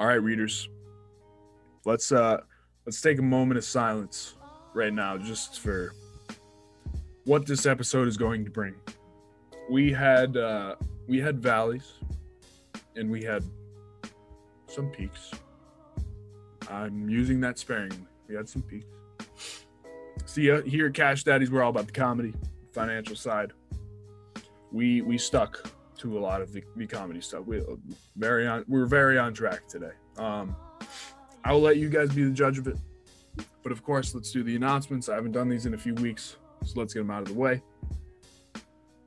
All right, readers. Let's uh let's take a moment of silence right now just for what this episode is going to bring. We had uh we had valleys and we had some peaks. I'm using that sparingly. We had some peaks. See, uh, here at Cash Daddies, we're all about the comedy, financial side. We we stuck to a lot of the, the comedy stuff. We very on we we're very on track today. Um, I will let you guys be the judge of it. But of course, let's do the announcements. I haven't done these in a few weeks, so let's get them out of the way.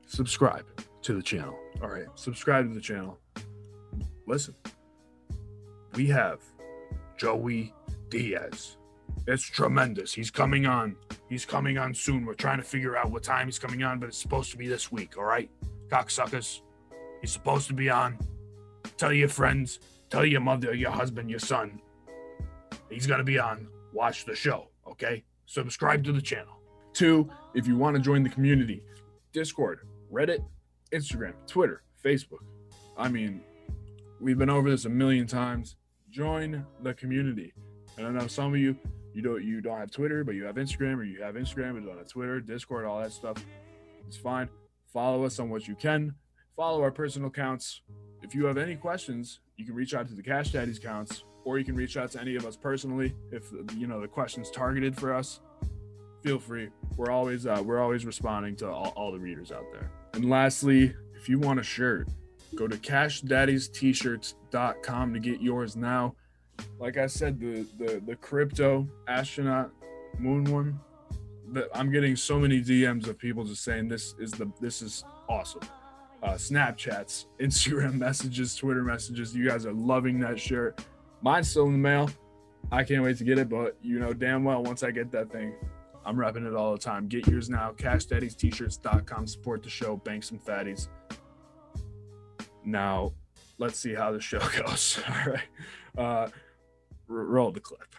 Subscribe to the channel. All right, subscribe to the channel. Listen, we have Joey Diaz. It's tremendous. He's coming on. He's coming on soon. We're trying to figure out what time he's coming on, but it's supposed to be this week. All right, cocksuckers. He's supposed to be on. Tell your friends. Tell your mother, your husband, your son. He's gonna be on. Watch the show. Okay. Subscribe to the channel. Two, if you want to join the community, Discord, Reddit, Instagram, Twitter, Facebook. I mean, we've been over this a million times. Join the community. And I know some of you you don't you don't have Twitter, but you have Instagram, or you have Instagram but don't have Twitter, Discord, all that stuff. It's fine. Follow us on what you can. Follow our personal accounts. If you have any questions, you can reach out to the Cash Daddies accounts, or you can reach out to any of us personally. If you know the question's targeted for us, feel free. We're always uh, we're always responding to all, all the readers out there. And lastly, if you want a shirt, go to cashdaddies-t-shirts.com to get yours now like I said, the the the crypto astronaut moon one. I'm getting so many DMs of people just saying this is the this is awesome. Uh, Snapchats, Instagram messages, Twitter messages. You guys are loving that shirt. Mine's still in the mail. I can't wait to get it, but you know damn well once I get that thing, I'm repping it all the time. Get yours now. CashDaddiesT-shirts.com. Support the show. Bank some fatties. Now, let's see how the show goes. All right. Uh, roll the clip.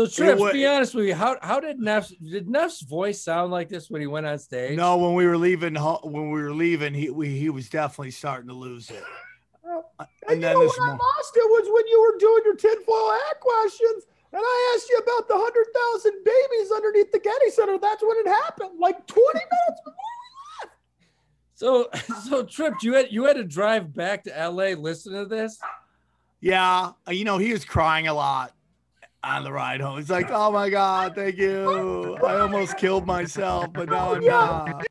So Trips, be honest with you, how how did Neff's did Neff's voice sound like this when he went on stage? No, when we were leaving, when we were leaving, he we, he was definitely starting to lose it. Uh, and, and then you know, when I lost it was when you were doing your tinfoil hat questions, and I asked you about the hundred thousand babies underneath the Getty Center. That's when it happened, like twenty minutes before we left. So, so Trip, you had you had to drive back to LA Listen to this. Yeah, you know, he was crying a lot on the ride home. He's like, "Oh my god, thank you. I almost killed myself, but now I'm not."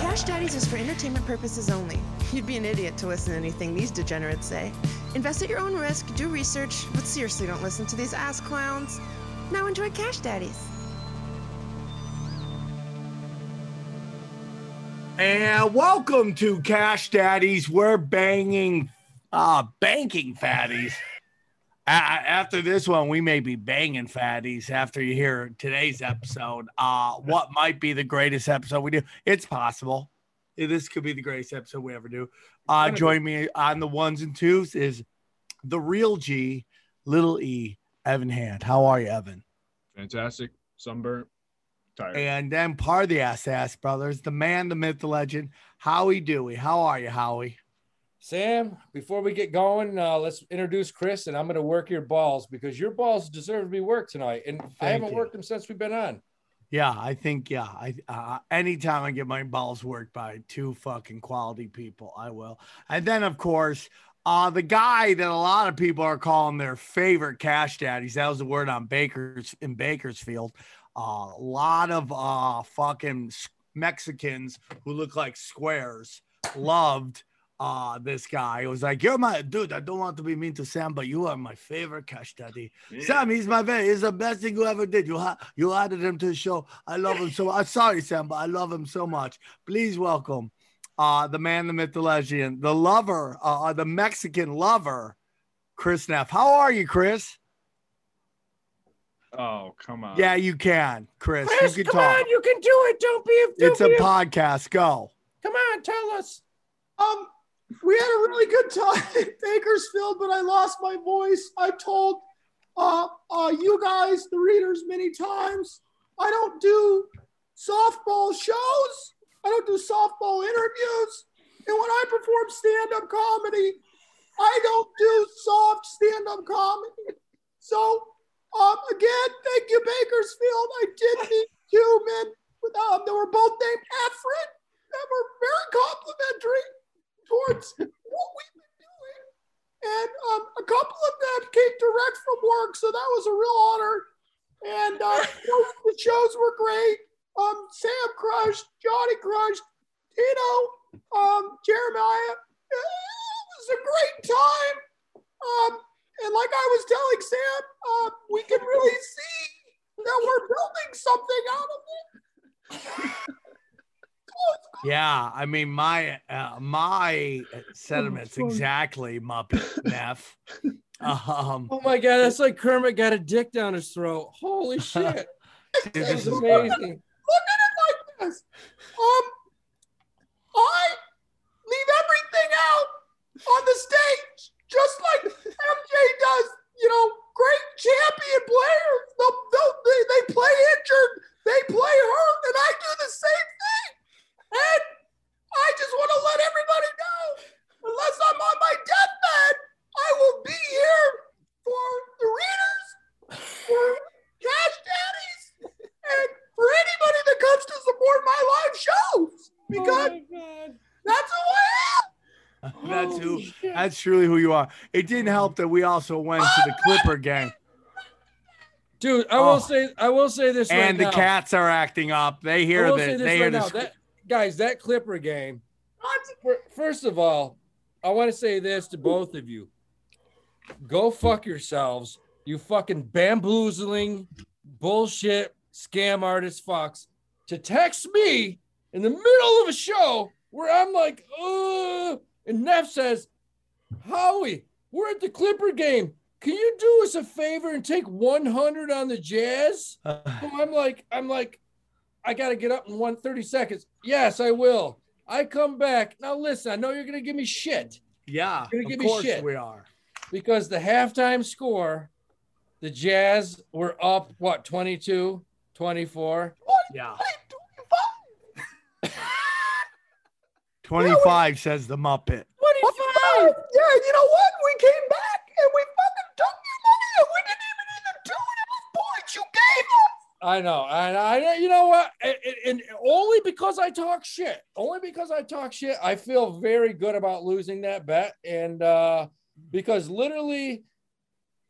Cash Daddies is for entertainment purposes only. You'd be an idiot to listen to anything these degenerates say. Invest at your own risk, do research, but seriously don't listen to these ass clowns. Now enjoy Cash Daddies. And welcome to Cash Daddies. We're banging, uh, banking fatties. after this one, we may be banging fatties after you hear today's episode. Uh, what might be the greatest episode we do? It's possible this could be the greatest episode we ever do. Uh, join me on the ones and twos is the real G, little E, Evan Hand. How are you, Evan? Fantastic. Sunburnt. Tired. And then part of the Ass Ass Brothers, the man, the myth, the legend, Howie Dewey. How are you, Howie? Sam, before we get going, uh, let's introduce Chris, and I'm going to work your balls because your balls deserve to be worked tonight. And Thank I haven't you. worked them since we've been on. Yeah, I think yeah. I uh, anytime I get my balls worked by two fucking quality people, I will. And then of course, uh, the guy that a lot of people are calling their favorite cash daddies. That was the word on Baker's in Bakersfield. Uh, a lot of uh fucking Mexicans who look like squares loved uh this guy it was like you're my dude i don't want to be mean to sam but you are my favorite cash daddy yeah. sam he's my very he's the best thing you ever did you ha- you added him to the show i love him so i'm sorry sam but i love him so much please welcome uh the man the myth the legend the lover uh, uh the mexican lover chris neff how are you chris Oh, come on. Yeah, you can, Chris. Chris you can come talk. on, you can do it. Don't be. Don't it's be a, a podcast. Go. Come on, tell us. Um, we had a really good time in Bakersfield, but I lost my voice. I've told uh, uh, you guys, the readers, many times. I don't do softball shows. I don't do softball interviews. And when I perform stand-up comedy, I don't do soft stand-up comedy. So um, again, thank you, Bakersfield. I did meet two men um, that were both named Efren that were very complimentary towards what we've been doing. And um, a couple of them came direct from work, so that was a real honor. And uh, the shows were great. Um, Sam crushed, Johnny crushed, Tino, um, Jeremiah. It was a great time. Um, and like I was telling Sam, uh, we can really see that we're building something out of it. Yeah, I mean my uh, my sentiments exactly, Muppet Neff. Um, oh my god, that's like Kermit got a dick down his throat. Holy shit! this is amazing. Look at it like this. Um, I leave everything out on the stage, just like MJ does. You know, great champion players. They, they play injured, they play hurt, and I do the same thing. And I just want to let everybody know, unless I'm on my deathbed, I will be here for the readers, for cash daddies, and for anybody that comes to support my live shows. Because oh that's who I am. That's who. That's truly who you are. It didn't help that we also went to the oh, Clipper gang. Dude, I will oh. say, I will say this. And right the now. cats are acting up. They hear this. they hear right the. That, guys, that Clipper game. First of all, I want to say this to both of you: Go fuck yourselves, you fucking bamboozling, bullshit, scam artist fucks. To text me in the middle of a show where I'm like, oh, and Neff says, Howie, we're at the Clipper game. Can you do us a favor and take 100 on the Jazz? So I'm like, I'm like, I got to get up in 130 seconds. Yes, I will. I come back. Now listen, I know you're going to give me shit. Yeah, you're gonna give me shit. we are. Because the halftime score, the Jazz were up, what, 22, 24? Yeah. 25 says the Muppet. 25. Yeah, you know what? We came back and we fucking took your money and we didn't even even do it at points you gave us. I know, and I, you know what, and, and only because I talk shit, only because I talk shit, I feel very good about losing that bet, and uh, because literally,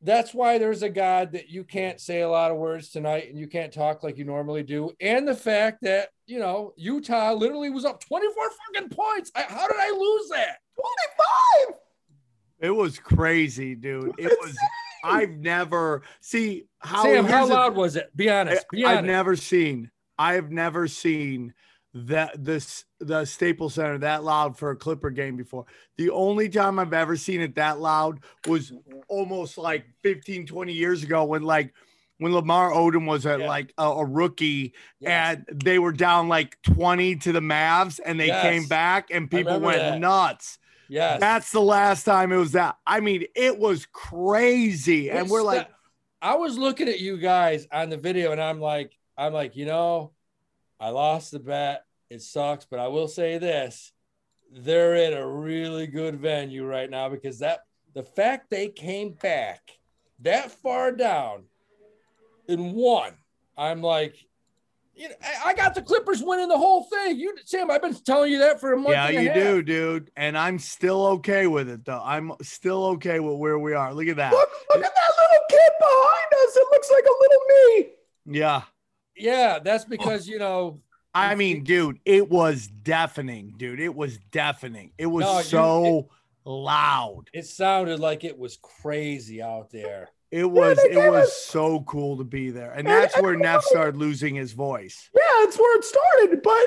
that's why there's a God that you can't say a lot of words tonight and you can't talk like you normally do. And the fact that, you know, Utah literally was up 24 fucking points. I, how did I lose that? 25. It was crazy, dude. It was. I've never see how. Sam, how loud a, was it? Be honest. Be honest. I've never seen. I've never seen that this the Staples Center that loud for a Clipper game before. The only time I've ever seen it that loud was almost like 15, 20 years ago when like when Lamar Odom was a, yeah. like a, a rookie yes. and they were down like 20 to the Mavs and they yes. came back and people went that. nuts. Yeah. That's the last time it was that. I mean, it was crazy. It's and we're like, I was looking at you guys on the video and I'm like, I'm like, you know, I lost the bet. It sucks, but I will say this: they're in a really good venue right now because that the fact they came back that far down and won. I'm like, you know, I got the Clippers winning the whole thing. You, Sam, I've been telling you that for a month. Yeah, you do, dude. And I'm still okay with it, though. I'm still okay with where we are. Look at that. Look, look at that little kid behind us. It looks like a little me. Yeah. Yeah, that's because you know I mean, dude, it was deafening, dude. It was deafening. It was no, so it, loud. It sounded like it was crazy out there. It was yeah, it was so cool to be there. And that's and, where Neff started losing his voice. Yeah, that's where it started. But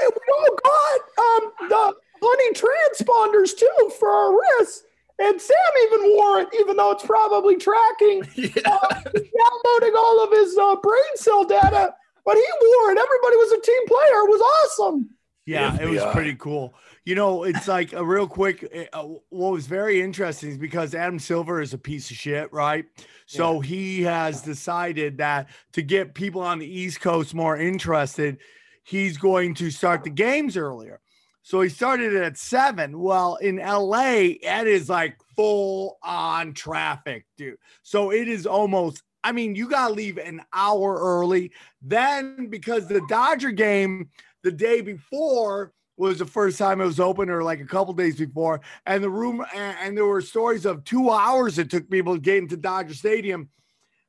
we all got um, the honey transponders too for our wrists. And Sam even wore it, even though it's probably tracking, yeah. uh, downloading all of his uh, brain cell data but he wore it. Everybody was a team player. It was awesome. Yeah, FBI. it was pretty cool. You know, it's like a real quick. Uh, what was very interesting is because Adam Silver is a piece of shit, right? So yeah. he has decided that to get people on the East Coast more interested, he's going to start the games earlier. So he started it at seven. Well, in LA, it is like full on traffic, dude. So it is almost, I mean, you got to leave an hour early. Then, because the Dodger game the day before was the first time it was open, or like a couple days before, and the room, and, there were stories of two hours it took people to get into Dodger Stadium.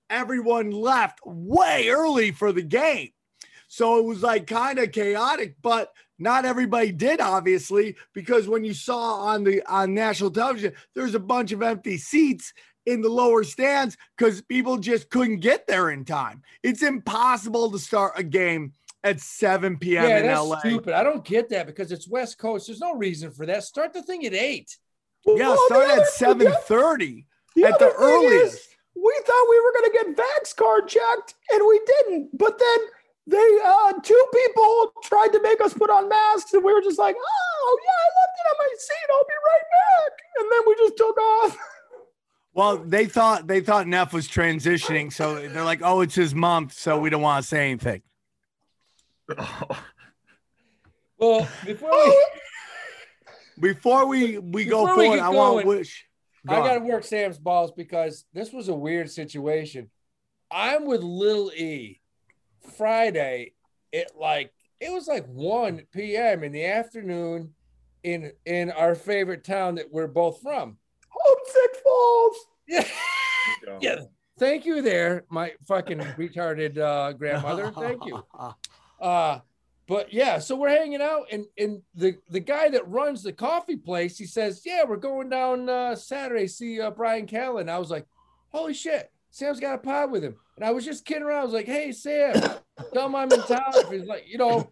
Everyone left way early for the game. So it was like kind of chaotic, but not everybody did, obviously, because when you saw on the on national television, there's a bunch of empty seats in the lower stands because people just couldn't get there in time. It's impossible to start a game at 7 p.m. Yeah, in that's LA. Stupid. I don't get that because it's West Coast. There's no reason for that. Start the thing at eight. Well, yeah, start at 7:30 at the earliest. Is, we thought we were going to get Vax card checked, and we didn't. But then they uh two people tried to make us put on masks and we were just like oh yeah i left it on my seat i'll be right back and then we just took off well they thought they thought neff was transitioning so they're like oh it's his month so we don't want to say anything well before we before we we go forward i want to wish go i gotta work sam's balls because this was a weird situation i'm with little e Friday it like it was like 1 p.m. in the afternoon in in our favorite town that we're both from. Homesick Falls. Yeah. yeah. Thank you there, my fucking retarded uh, grandmother. Thank you. Uh but yeah, so we're hanging out, and and the the guy that runs the coffee place, he says, "Yeah, we're going down uh, Saturday see uh, Bryan Callen." I was like, "Holy shit, Sam's got a pod with him." And I was just kidding around. I was like, hey, Sam, tell him I'm in town. He's like, you know,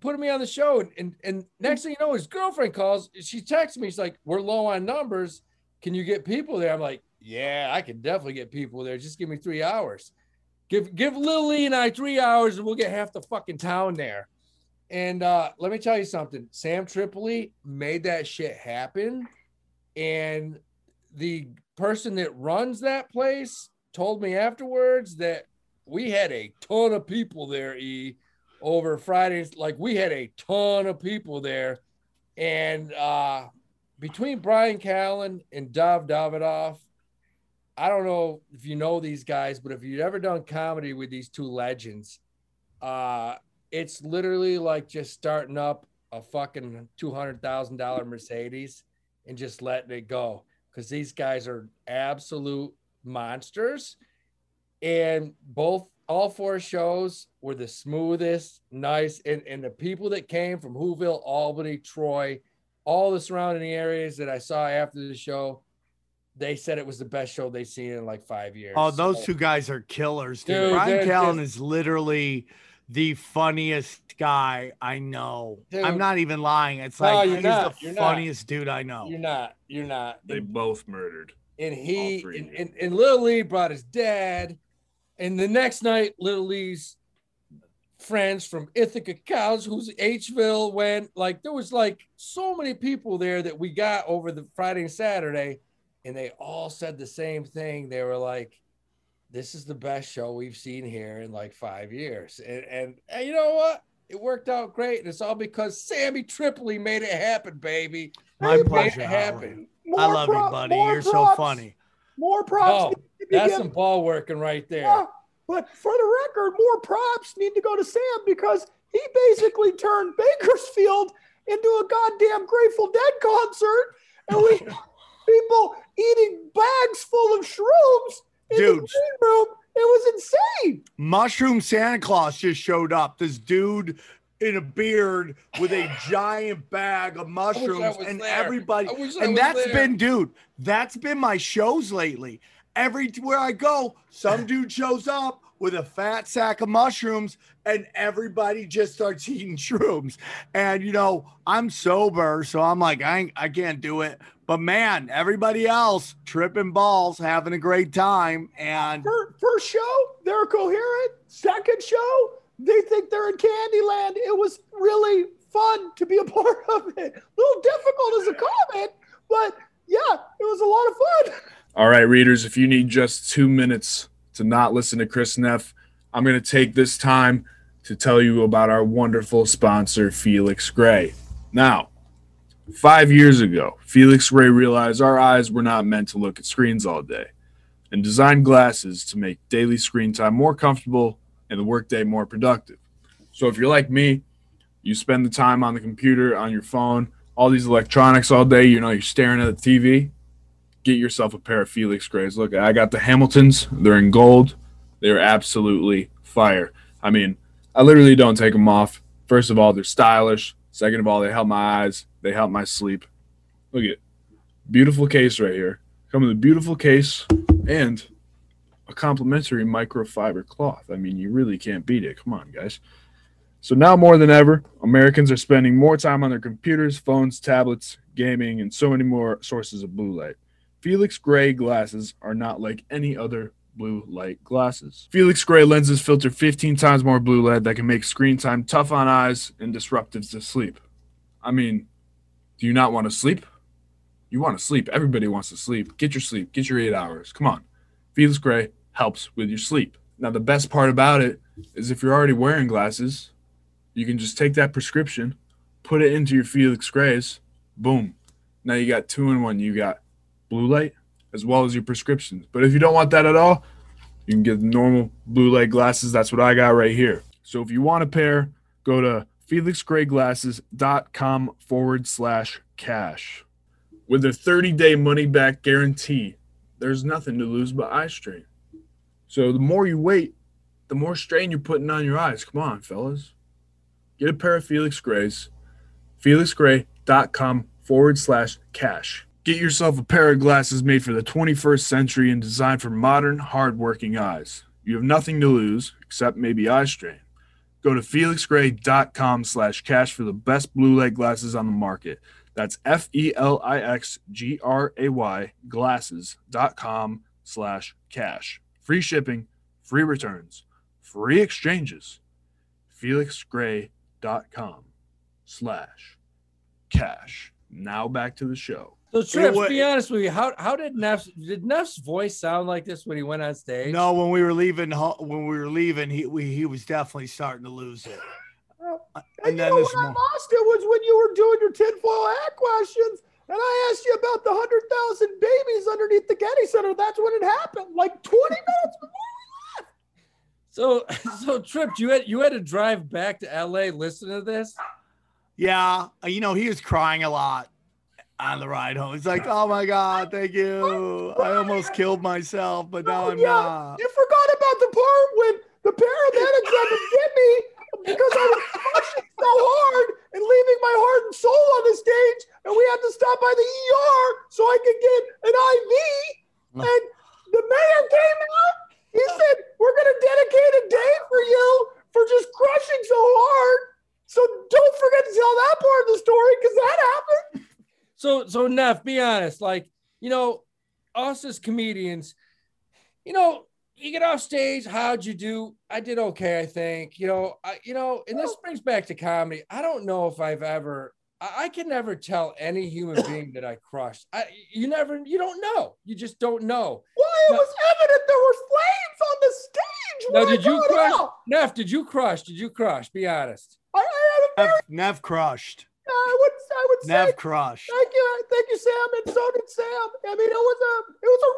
putting me on the show. And, and, and next thing you know, his girlfriend calls. She texts me. She's like, we're low on numbers. Can you get people there? I'm like, yeah, I can definitely get people there. Just give me three hours. Give give Lily and I three hours and we'll get half the fucking town there. And uh, let me tell you something. Sam Tripoli made that shit happen. And the person that runs that place told me afterwards that we had a ton of people there, E, over Fridays. Like we had a ton of people there. And uh, between Bryan Callen and Dov Davidoff, I don't know if you know these guys, but if you've ever done comedy with these two legends, uh, it's literally like just starting up a fucking $200,000 Mercedes and just letting it go. Because these guys are absolute monsters. And both all four shows were the smoothest, nice, and, and the people that came from Whoville, Albany, Troy, all the surrounding areas that I saw after the show, they said it was the best show they've seen in like five years. Oh, those so, two guys are killers, dude. dude Bryan Callen is literally the funniest guy I know. Dude, I'm not even lying. It's like no, he's not. the you're funniest not. dude I know. You're not. You're not. They both murdered and he and, and, and Little Lee brought his dad. And the next night, Little Lee's friends from Ithaca Cows, who's Hville went. Like there was like so many people there that we got over the Friday and Saturday, and they all said the same thing. They were like, "This is the best show we've seen here in like five years," and and, and you know what? It worked out great, and it's all because Sammy Tripoli made it happen, baby. My he pleasure. Made it happen. I love you, buddy. You're props. so funny. More props. Oh, that's some ball working right there. Yeah, but for the record, more props need to go to Sam because he basically turned Bakersfield into a goddamn Grateful Dead concert, and we people eating bags full of shrooms in Dude. the green room. It was insane. Mushroom Santa Claus just showed up. This dude in a beard with a giant bag of mushrooms and there. everybody and that's there. been dude that's been my shows lately everywhere i go some dude shows up with a fat sack of mushrooms and everybody just starts eating shrooms and you know i'm sober so i'm like i, I can't do it but man everybody else tripping balls having a great time and first show they're coherent second show they think they're in Candyland. It was really fun to be a part of it. A little difficult as a comment, but yeah, it was a lot of fun. All right, readers, if you need just two minutes to not listen to Chris Neff, I'm going to take this time to tell you about our wonderful sponsor, Felix Gray. Now, five years ago, Felix Gray realized our eyes were not meant to look at screens all day and designed glasses to make daily screen time more comfortable and the workday more productive. So if you're like me, you spend the time on the computer, on your phone, all these electronics all day, you know, you're staring at the TV, get yourself a pair of Felix Grays. Look, I got the Hamiltons, they're in gold. They're absolutely fire. I mean, I literally don't take them off. First of all, they're stylish. Second of all, they help my eyes, they help my sleep. Look at it. Beautiful case right here. Come with a beautiful case and a complimentary microfiber cloth. I mean, you really can't beat it. Come on, guys. So now more than ever, Americans are spending more time on their computers, phones, tablets, gaming, and so many more sources of blue light. Felix Gray glasses are not like any other blue light glasses. Felix Gray lenses filter 15 times more blue light that can make screen time tough on eyes and disruptive to sleep. I mean, do you not want to sleep? You want to sleep. Everybody wants to sleep. Get your sleep. Get your eight hours. Come on. Felix Gray helps with your sleep. Now, the best part about it is if you're already wearing glasses, you can just take that prescription, put it into your Felix Grays, boom. Now you got two in one. You got blue light as well as your prescriptions. But if you don't want that at all, you can get normal blue light glasses. That's what I got right here. So if you want a pair, go to felixgrayglasses.com forward slash cash. With a 30 day money back guarantee, there's nothing to lose but eye strain. So the more you wait, the more strain you're putting on your eyes. Come on, fellas. Get a pair of Felix Grays. FelixGray.com forward slash cash. Get yourself a pair of glasses made for the 21st century and designed for modern, hardworking eyes. You have nothing to lose except maybe eye strain. Go to felixgray.com slash cash for the best blue light glasses on the market. That's F E L I X G R A Y glasses.com slash cash. Free shipping, free returns, free exchanges. FelixGray.com slash cash. Now back to the show. So Trips, be honest with you, how how did Neff's did Neff's voice sound like this when he went on stage? No, when we were leaving, when we were leaving, he we, he was definitely starting to lose it. and, and then you know, when I lost it was when you were doing your tinfoil hat questions, and I asked you about the hundred thousand babies underneath the Getty Center. That's when it happened, like twenty minutes before we left. So, so Tripp, you had you had to drive back to LA. Listen to this. Yeah, you know he was crying a lot on the ride home. It's like, oh my God, thank you. I almost killed myself, but now oh, I'm yeah. not. You forgot about the part when the paramedics had to get me because I was pushing so hard and leaving my heart and soul on the stage, and we had to stop by the ER so I could get an IV. And the mayor came out. He said, We're going to dedicate a day for you for just crushing so hard. So don't forget to tell that part of the story because that happened. So, so Neff, be honest. Like, you know, us as comedians, you know, you get off stage. How'd you do? I did okay, I think. You know, I, you know, and this oh. brings back to comedy. I don't know if I've ever. I, I can never tell any human being that I crushed. I, you never, you don't know. You just don't know. Why it was evident there were flames on the stage. Now, did you crush? Out. Neff, did you crush? Did you crush? Be honest. I, I had a very- Neff, Neff crushed. I would I would say Neff crushed. Thank you, thank you, Sam, and so did Sam. I mean, it was a it was a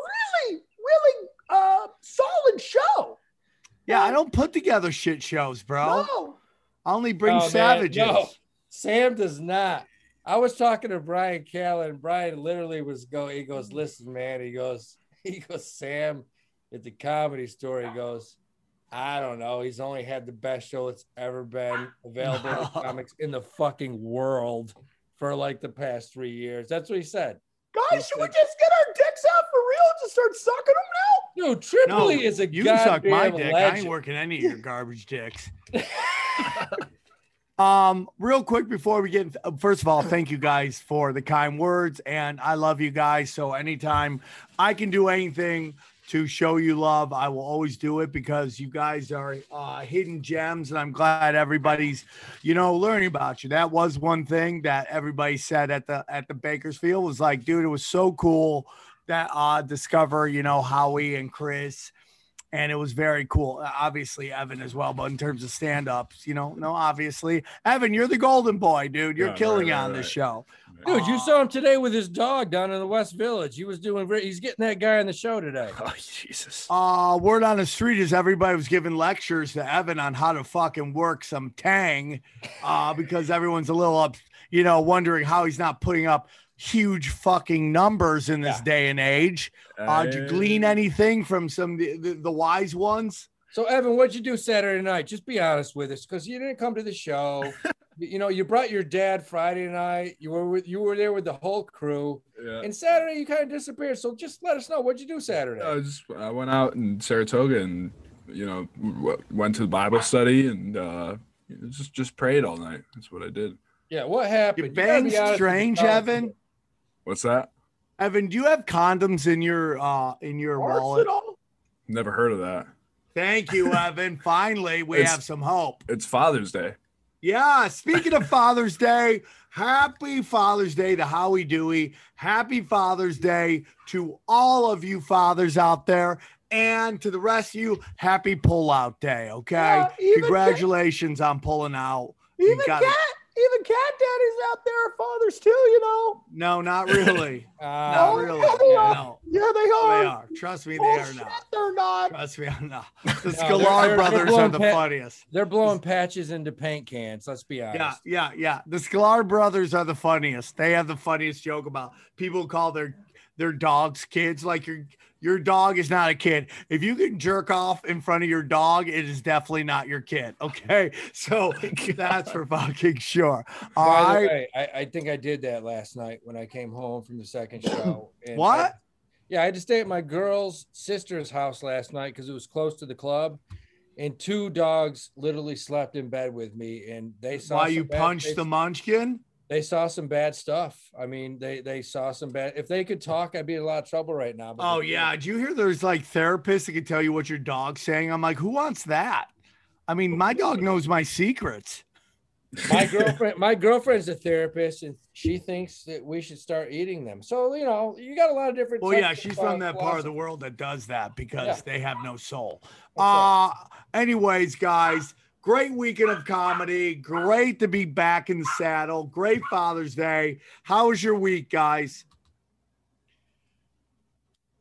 really really uh, solid show. Yeah, I don't put together shit shows, bro. No. I only bring oh, savages. No, Sam does not. I was talking to Bryan Callen. and Bryan literally was go. He goes, "Listen, man." He goes, "He goes, Sam, at the comedy store." He goes, I don't know. He's only had the best show that's ever been available in comics in the fucking world for like the past three years. That's what he said. Guys, he should said, we just get our dicks out for real and just start sucking them now? No, Tripoli no, is a you suck my dick. Legend. I ain't working any of your garbage dicks. um, real quick before we get, first of all, thank you guys for the kind words, and I love you guys. So anytime I can do anything to show you love. I will always do it because you guys are uh, hidden gems, and I'm glad everybody's, you know, learning about you. That was one thing that everybody said at the at the Bakersfield was like, dude, it was so cool that uh discover, you know, Howie and Chris and it was very cool. Uh, Obviously, Evan as well, but in terms of stand ups, you know, no, obviously, Evan, you're the golden boy, dude. You're Yeah, killing right, it on right, this show. Dude, you saw him today with his dog down in the West Village. He was doing great. He's getting that guy on the show today. Oh Jesus. Uh, word on the street is everybody was giving lectures to Evan on how to fucking work some tang, uh, because everyone's a little up, you know, wondering how he's not putting up huge fucking numbers in this Yeah. day and age. Uh, did you glean anything from some of the, the, the wise ones? So, Evan, what'd you do Saturday night? Just be honest with us, because you didn't come to the show. you you know, you brought your dad Friday night. You were with you were there with the whole crew, Yeah. and Saturday you kind of disappeared. So, just let us know what'd you do Saturday. I just I went out in Saratoga and you know w- went to the Bible study and uh, just just prayed all night. That's what I did. yeah, what happened? gotta banged be honest with strange. Evan. What's that? Evan, do you have condoms in your uh in your wallet? Never heard of that. Thank you, Evan. Finally, we It's- have some hope. It's Father's Day. Yeah. Speaking of Father's Day, happy Father's Day to Howie Dewey. Happy Father's Day to all of you fathers out there. And to the rest of you, happy pullout day. Okay. Yeah, Congratulations on pulling out. You Even got it. Even cat daddies out there are fathers too. You know. No, not really. Uh, Not Oh, really. yeah, they are. No, Yeah, they they are. are. Trust me, they Oh, are shit, not. they're not. Trust me, I'm not. The No, they're- Sklar they're- brothers they're are the pa- funniest. They're blowing patches into paint cans. Let's be honest. Yeah, yeah, yeah. The Sklar brothers are the funniest. They have the funniest joke about people call their their dogs kids. Like your your dog is not a kid. If you can jerk off in front of your dog, it is definitely not your kid. Okay, so that's for fucking sure. All By right. way, I, I think I did that last night when I came home from the second show. What? I- yeah, I had to stay at my girl's sister's house last night because it was close to the club, and two dogs literally slept in bed with me, and they saw Why you punched the munchkin? They saw some bad stuff. I mean, they they saw some bad. If they could talk, I'd be in a lot of trouble right now. but Oh yeah. do you hear there's like therapists that can tell you what your dog's saying? I'm like, who wants that? I mean, my dog knows my secrets. my girlfriend my girlfriend's a therapist and she thinks that we should start eating them so you know you got a lot of different Well, yeah, she's from that part of the world that does that because Yeah. they have no soul. Right. Uh anyways, guys, great weekend of comedy. Great to be back in the saddle. Great Father's Day. How was your week, guys?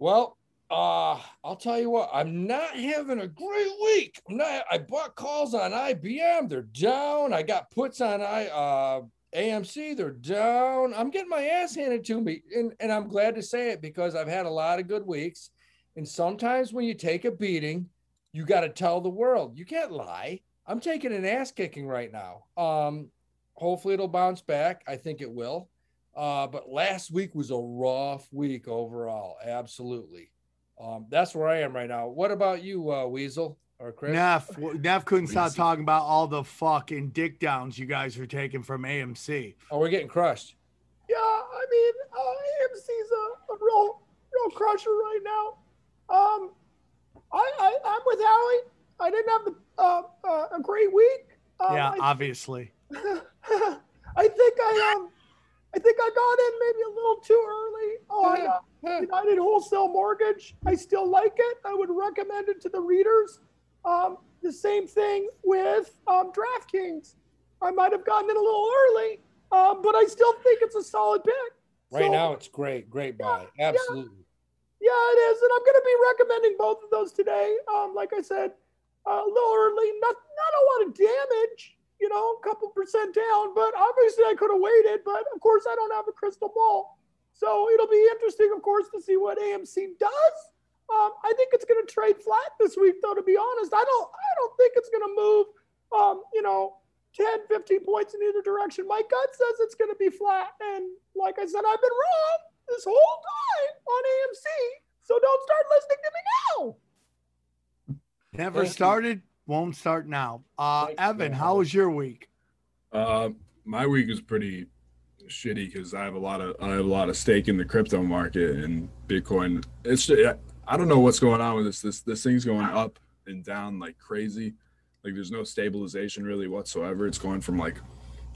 well uh i'll tell you what i'm not having a great week i'm not i bought calls on ibm they're down i got puts on i uh amc they're down i'm getting my ass handed to me and, and i'm glad to say it because i've had a lot of good weeks and sometimes when you take a beating you got to tell the world you can't lie i'm taking an ass kicking right now um hopefully it'll bounce back i think it will uh, but last week was a rough week overall. Absolutely. Um, that's where I am right now. What about you, uh, Weasel or Chris? Neff, Neff couldn't stop talking about all the fucking dick downs you guys are taking from AMC. Oh, we're getting crushed. Yeah, I mean, uh, AMC's a, a real, real crusher right now. Um, I, I, I'm with Allie. I didn't have the, uh, uh, a great week. Um, yeah, I, obviously. I think I um, I think I got in maybe a little too early on uh, United Wholesale Mortgage. I still like it. I would recommend it to the readers. Um, the same thing with um, DraftKings. I might have gotten in a little early, um, but I still think it's a solid pick. Right So- now, it's great. Great buy. Absolutely. Yeah, it is, and I'm going to be recommending both of those today. Um, like I said, uh, early, not not a lot of damage, you know, a couple percent down. But obviously, I could have waited. But of course, I don't have a crystal ball, so it'll be interesting, of course, to see what AMC does. Um, I think it's going to trade flat this week, though. To be honest, I don't I don't think it's going to move. Um, you know. 10, 15 points in either direction. My gut says it's going to be flat. And like I said, I've been wrong this whole time on AMC. So don't start listening to me now. Never Thank you. started, won't start now. Uh, Thank you, Evan, how was your week? Uh, my week is pretty shitty because I have a lot of I have a lot of stake in the crypto market and Bitcoin. It's I I don't know what's going on with this. This this thing's going up and down like crazy. Like there's no stabilization really whatsoever. It's going from like,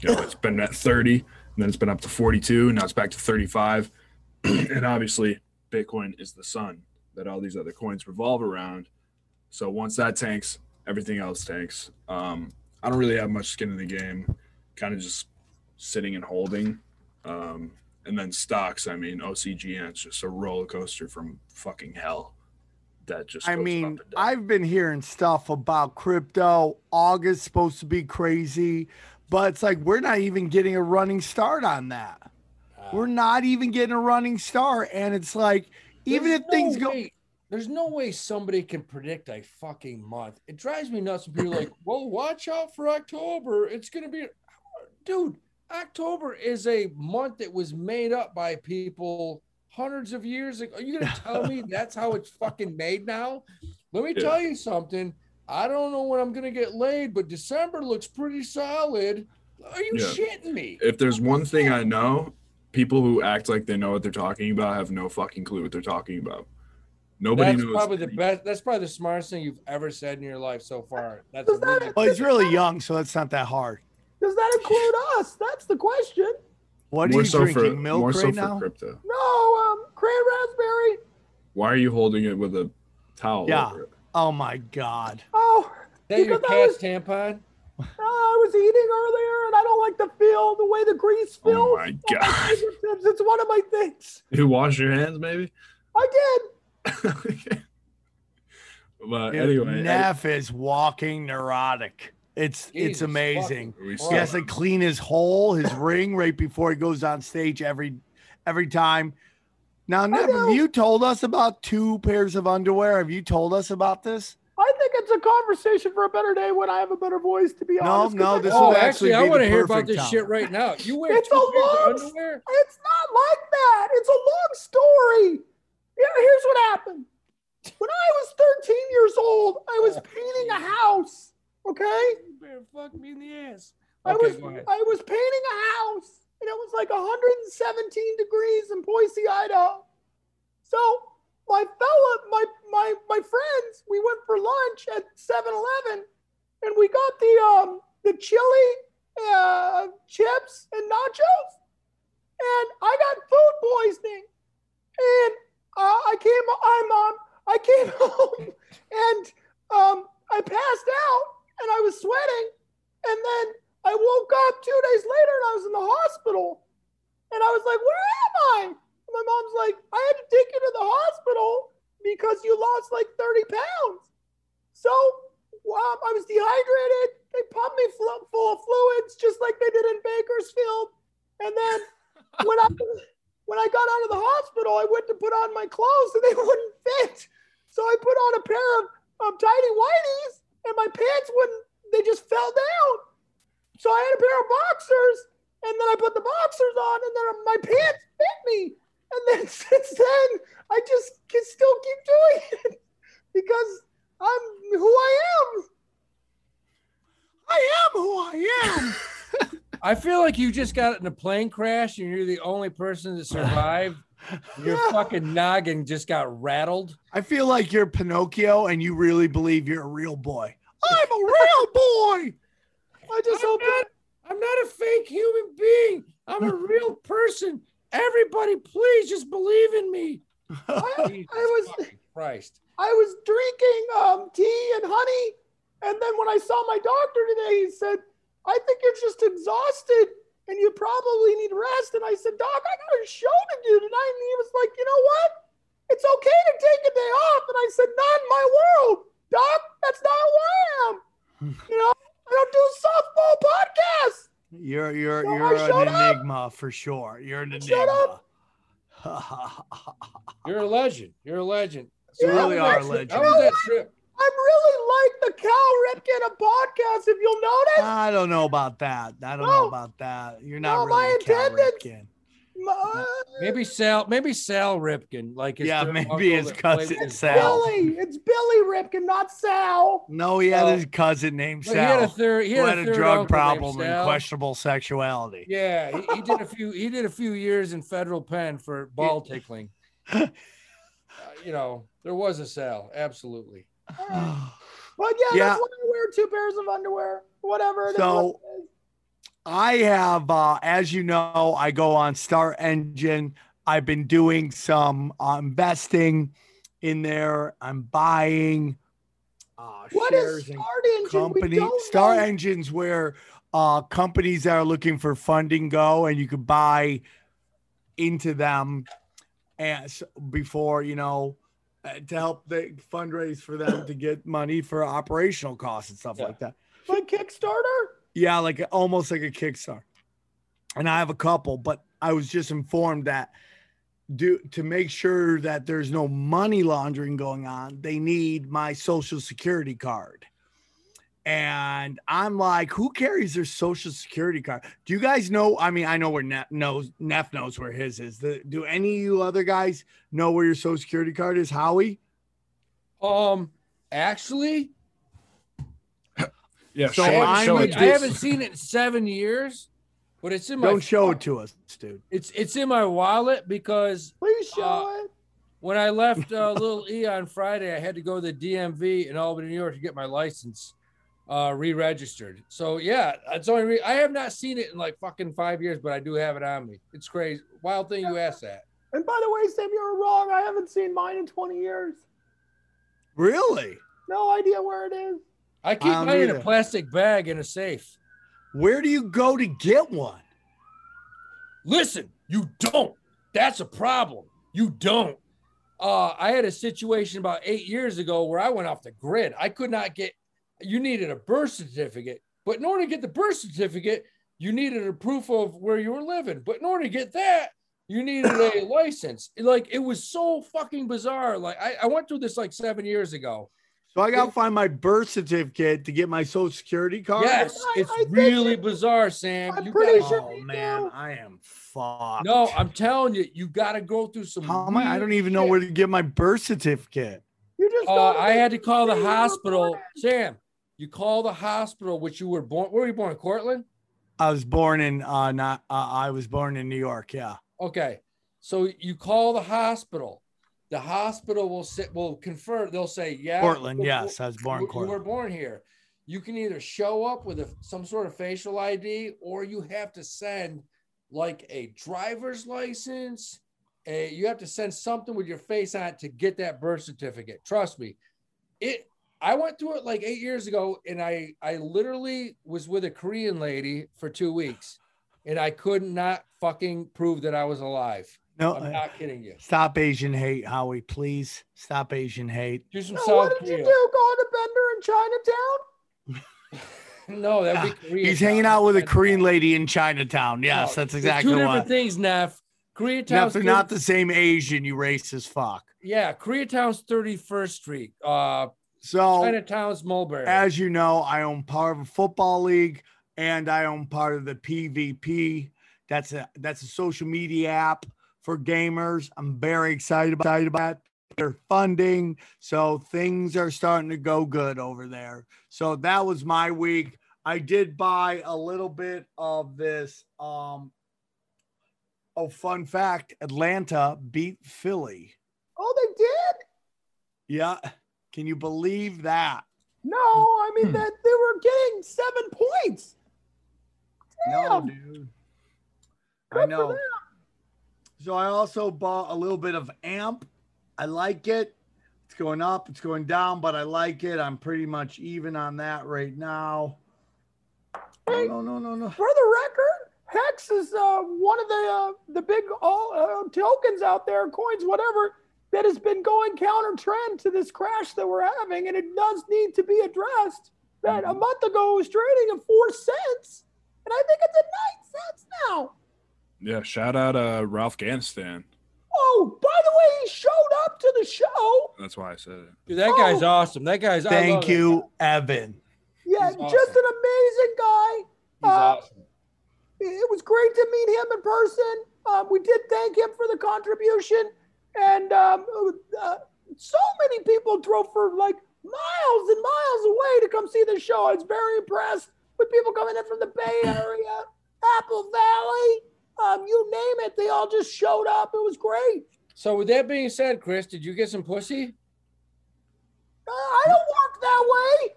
you know, it's been at 30 and then it's been up to 42. Now it's back to 35. and obviously, Bitcoin is the sun that all these other coins revolve around. So once that tanks, everything else tanks. Um, I don't really have much skin in the game. Kind of just sitting and holding. Um, and then stocks, I mean, OCGN is just a roller coaster from fucking hell. That just I goes mean, up and down. I've been hearing stuff about crypto. August supposed to be crazy, but it's like we're not even getting a running start on that. We're not even getting a running start, and it's like even There's if things no go, way- there's no way somebody can predict a fucking month. It drives me nuts when people are like, "Well, watch out for October. It's gonna be." Dude, October is a month that was made up by people hundreds of years ago. Are you gonna tell me that's how it's fucking made now? Let me Yeah. tell you something. I don't know when I'm gonna get laid, but December looks pretty solid. Are you Yeah. shitting me? if there's one thing I know, people who act like they know what they're talking about have no fucking clue what they're talking about. Nobody That's knows. probably the best. That's probably the smartest thing you've ever said in your life so far. That's Does that- well, he's really young, so it's not that hard. Does that include us? That's the question. What are you so drinking? for Milk more right so now? for crypto. No, um, cran raspberry. Why are you holding it with a towel Yeah. over it? Oh my god! Oh, Is that your because I cat's was, tampon? I was eating earlier, and I don't like the feel, the way the grease feels. Oh my on God. It's one of my things. You wash your hands, maybe. I did. but Dude, anyway, Neff is walking neurotic. It's it's amazing. we He has to clean his hole, his ring, right before he goes on stage every every time. Now, Neff, have you told us about two pairs of underwear? Have you told us about this? I think it's a conversation for a better day when I have a better voice. To be honest. No, honest, 'cause no, this know will Oh, actually actually, I be the want to hear about this time. shit right now. You wear It's two a pairs long of underwear? It's not like that. It's a long story. Here, here's what happened. When I was 13 years old, I was painting a house. Okay, You better fuck me in the ass. I Okay, was. I was painting a house, and it was like 117 degrees in Boise, Idaho. So my fella, my my my friends, we went for lunch at 7-Eleven, and we got the um the chili uh, chips and nachos, and I got food poisoning, and uh, I came. I'm um I came home, and um I passed out, and I was sweating, and then I woke up two days later, and I was in the hospital, and I was like, "Where am I?" And my mom's like, "I had to take you to the hospital because you lost like 30 pounds." So um, I was dehydrated. They pumped me full of fluids, just like they did in Bakersfield. And then when I when I got out of the hospital, I went to put on my clothes and they wouldn't fit. So I put on a pair of, of tidy whities, and my pants wouldn't. They just fell down. So I had a pair of boxers, and then I put the boxers on, and then my pants fit me. And then since then, I just can still keep doing it because I'm who I am. I am who I am. I feel like you just got in a plane crash and you're the only person to survive. Your fucking noggin just got rattled. I feel like you're Pinocchio, and you really believe you're a real boy. I'm a real boy. I just I'm hope not, I'm not a fake human being. I'm a real person. Everybody, please just believe in me. I, I was Christ. I was drinking um, tea and honey, and then when I saw my doctor today, he said, "I think you're just exhausted and you probably need rest." And I said, "Doc, I got a show to do tonight." And he was like, "You know what? It's okay to take a day off." And I said, "Not in my world, Doc. That's not who I am. You know, I don't do softball podcasts." You're you're So you're shut an up. enigma for sure. You're an Shut enigma. You're a legend. You're a legend. You really are a legend. How was that trip? I'm really like the Cal Ripken of podcasts. If you'll notice, I don't know about that. I don't know about that. You're not No, really my Cal attendance- Ripken. uh, Maybe Sal, maybe Sal Ripken, like his Yeah, maybe uncle his cousin with his Sal. Billy. It's Billy Ripken, not Sal. No, he had Well, his cousin named But he had a Sal, third. He who had, had a third drug problem and questionable sexuality. Yeah, he, he did a few. He did a few years in federal pen for ball tickling. Uh, you know, there was a Sal, Absolutely. But yeah, Yeah. that's why I wear two pairs of underwear. Whatever. So- what. I have, uh, as you know, I go on StartEngine. I've been doing some uh, investing in there. I'm buying uh, What is Star Engine? Company. Star know. Engines where uh, companies that are looking for funding go, and you could buy into them as before you know Uh, to help the fundraise for them to get money for operational costs and stuff Yeah. like that. like Kickstarter. Yeah, like almost like a Kickstarter. And I have a couple, but I was just informed that do to make sure that there's no money laundering going on, they need my social security card. And I'm like, who carries their social security card? Do you guys know? I mean, I know where Neff knows Neff knows where his is. The, do any of you other guys know where your social security card is? Howie? Um, actually, Yeah, So I show, it- haven't, seen, it I haven't seen it in seven years, but it's in my Don't show it to us, dude. It's it's in my wallet because Please show Uh, it. when I left uh, Little E on Friday, I had to go to the DMV in Albany, New York, to get my license uh, re-registered. So yeah, that's only. Re- I have not seen it in like fucking five years, but I do have it on me. It's crazy. Wild thing you asked that. And by the way, Sam, you're wrong. I haven't seen mine in 20 years. Really? No idea where it is. I keep don't mine in a plastic bag in a safe. Where do you go to get one? Listen, you don't. That's a problem. You don't. Uh, I had a situation about eight years ago where I went off the grid. I could not get. You needed a birth certificate, but in order to get the birth certificate, you needed a proof of where you were living. But in order to get that, you needed a license. Like it was so fucking bizarre. Like I, I went through this like seven years ago. So I gotta find my birth certificate to get my social security card. Yes, I- it's I think really it- bizarre, Sam. I'm You pretty gotta- sure Oh you man, do. I am fucked. No, I'm telling you, you got to go through some. How am I? I don't even know shit. where to get my birth certificate. You just. Uh, I had to call the hospital. Sam, you call the hospital, which you were born. Where were you born? Cortland. I was born in uh not uh, I was born in New York. Yeah. Okay, so you call the hospital. The hospital will sit will confirm. They'll say, "Yeah, Portland. Yes, I was born you, you were born here." You can either show up with a, some sort of facial ID, or you have to send like a driver's license. A, you have to send something with your face on it to get that birth certificate. Trust me, it. I went through it like eight years ago, and I I literally was with a Korean lady for two weeks, and I could not fucking prove that I was alive. No, I'm uh, not kidding you. stop Asian hate, Howie. Please stop Asian hate. Do some No, South what did you do? Go to Bender in Chinatown? No, that'd be Korean. He's hanging out with a Korean lady in Chinatown. Yes, No, that's exactly two different what. things, Neff. Now, Koreatown's they're not the same Asian, you racist fuck. yeah, Koreatown's 31st Street. Uh So Chinatown's Mulberry. As you know, I own part of a football league and I own part of the PvP. That's a that's a social media app for gamers. I'm very excited about, excited about their funding. So things are starting to go good over there. So that was my week. I did buy a little bit of this. Um, oh, fun fact Atlanta beat Philly. Oh, they did? Yeah. Can you believe that? No, I mean Hmm. that they were getting seven points. No, dude. Good I know. So I also bought a little bit of amp. I like it. It's going up, it's going down, but I like it. I'm pretty much even on that right now. Hey. No, no, no, no, no. For the record, Hex is uh, one of the uh, the big all uh, tokens out there, coins, whatever, that has been going counter trend to this crash that we're having, and it does need to be addressed. That a month ago was trading at four cents, and I think it's at nine cents now. Yeah, shout out uh Ralph Ganstan. Oh, by the way, he showed up to the show. That's why I said it. Dude, that guy's Oh. awesome. That guy's I Thank you, guy. Evan. Yeah, He's just an amazing guy. He's Uh, awesome. it was great to meet him in person. Um, we did thank him for the contribution, and um, uh, so many people drove for like miles and miles away to come see the show. I was very impressed with people coming in from the Bay Area, Apple Valley, um, you name it. They all just showed up. It was great. So with that being said, Chris, did you get some pussy? I don't work that way.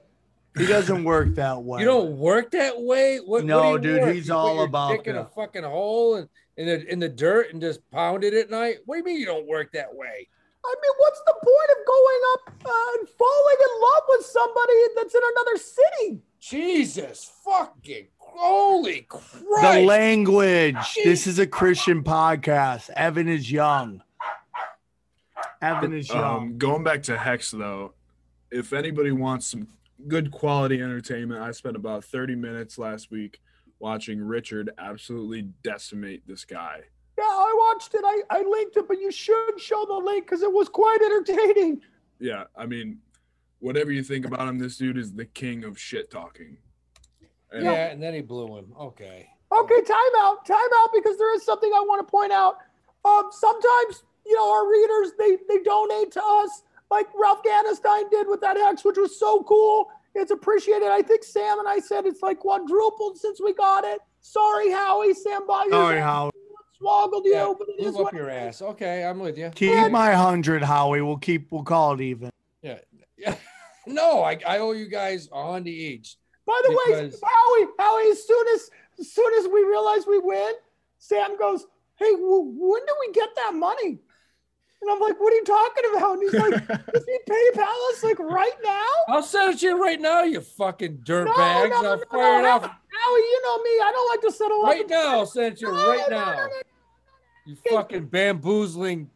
He doesn't work that way. You don't work that way. What, No, what do you dude, work? he's You put all your about dick in a fucking hole and in the in the dirt and just pound it at night. What do you mean you don't work that way? I mean, what's the point of going up uh, and falling in love with somebody that's in another city? Jesus fucking holy Christ! The Christ! language. This is a Christian podcast. Evan is young. Evan is young. Um, going back to Hex though, if anybody wants some good quality entertainment, I spent about 30 minutes last week watching Richard absolutely decimate this guy. Yeah, I watched it. I, I linked it, but you should show the link because it was quite entertaining. Yeah, I mean, whatever you think about him, this dude is the king of shit talking. And yeah, and then he blew him. Okay. Okay, time out, time out, because there is something I want to point out. Um, sometimes you know our readers they they donate to us, like Ralph Ganestein did with that Hex, which was so cool. It's appreciated. I think Sam and I said it's like quadrupled since we got it. Sorry, Howie. Sam bought you. Sorry, Howie. Swoggled you, Yeah, but it is Move what up your ass. Okay, I'm with you. Keep my hundred, Howie. We'll keep. We'll call it even. Yeah. Yeah. No, I, I owe you guys a hundred each. By the way, Howie, Howie, as soon as as soon as we realize we win, Sam goes, "Hey, w- when do we get that money?" And I'm like, "What are you talking about?" And he's like, "Does he PayPal us like right now?" I'll send it to you right now, you fucking dirt No, no, I'll no, fire it no, off Howie, you know me. I don't like to settle up. right now. I'll send it to you right no, no, now. no, no. You fucking bamboozling.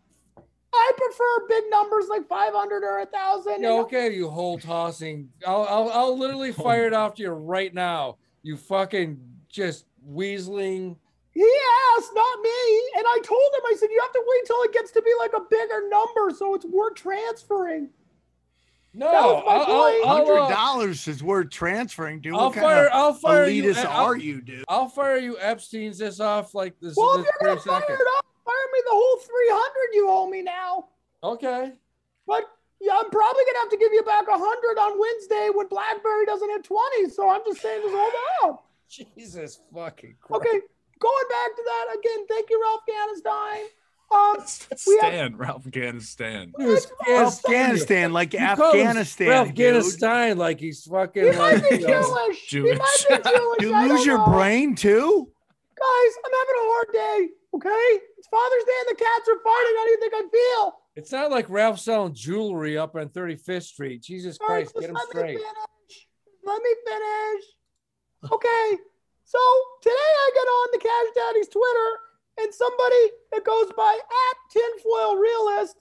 I prefer big numbers like 500 or a thousand. Yeah, okay, you hole tossing. I'll, I'll, I'll literally fire it off to you right now. You fucking just weaseling. He asked, not me. And I told him, I said, you have to wait till it gets to be like a bigger number so it's worth transferring. No, That was my I'll, point. I'll, Hundred I'll, uh, dollars is worth transferring, dude. I'll what kind fire. of I'll fire you. elitist I'll, are you, dude? I'll fire you. Epstein's this off like this. Well, this if you're gonna fire second. it up, fire me the whole 300 you owe me now. Okay. But yeah, I'm probably going to have to give you back a 100 on Wednesday when Blackberry doesn't hit 20. So I'm just saying, just hold on. Jesus fucking Christ. Okay, going back to that again. Thank you, Ralph Ganestein. Um, we have- Stan, Ralph Afghanistan. This Afghanistan, like You Afghanistan, Ralph dude. Like he's fucking he might like, be you know, Jewish. He might be Jewish. Jewish. You I lose your know. brain too? Guys, I'm having a hard day. Okay, it's Father's Day and the cats are fighting. How do you think I feel? It's not like Ralph selling jewelry up on 35th Street. Jesus All right, Christ, get him just straight. Let me finish. Let me finish. Okay, so today I get on the Cash Daddy's Twitter, and somebody that goes by at Tinfoil Realist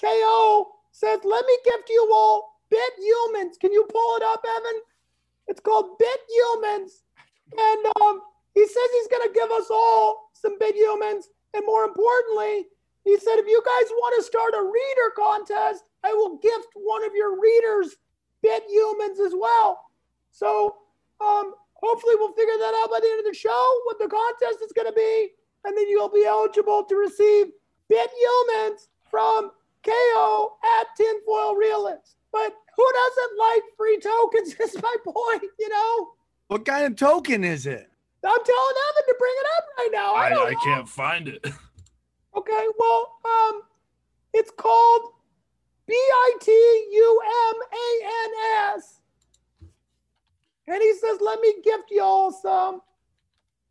KO says, "Let me gift you all Bit Humans." Can you pull it up, Evan? It's called Bit Humans, and um, he says he's gonna give us all some Bit Humans, and more importantly, he said if you guys want to start a reader contest, I will gift one of your readers Bit Humans as well. So um, hopefully we'll figure that out by the end of the show what the contest is going to be, and then you'll be eligible to receive Bit Humans from KO at Tinfoil Realist. But who doesn't like free tokens? Is my point. You know, What kind of token is it? I'm telling Evan to bring it up right now. I, I, don't I can't find it. Okay, well, um, it's called B I T U M A N S. And he says, let me gift y'all some.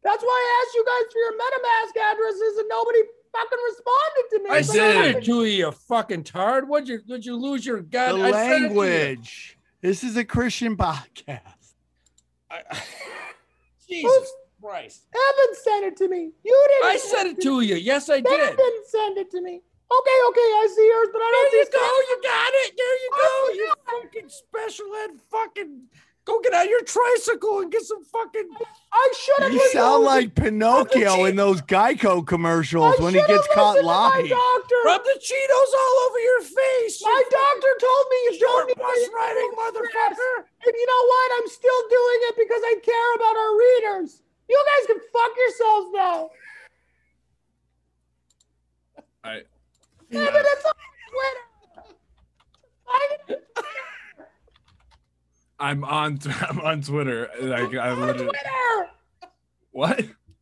That's why I asked you guys for your MetaMask addresses and nobody fucking responded to me. I It's like, sent it to you, you fucking tard. Would you would you lose your god? The I sent you. language. This is a Christian podcast. I- Jesus Christ. Evan sent it to me. You didn't. I sent it to you. Yes, I did. Evan did. didn't send it to me. Okay, okay, I see yours, but I don't There you go. Sam- You got it. There you go. You fucking special ed fucking. Go get out your tricycle and get some fucking. I should have. You sound like Pinocchio in those Geico commercials when he gets caught lying. Doctor. Rub the Cheetos all over your face. My doctor told me you don't short need bus riding motherfucker. And you know what? I'm still doing it because I care about our readers. You guys can fuck yourselves now. I, Evan, it's on Twitter. I- I'm on. I'm on Twitter. Like I on literally. Twitter. What?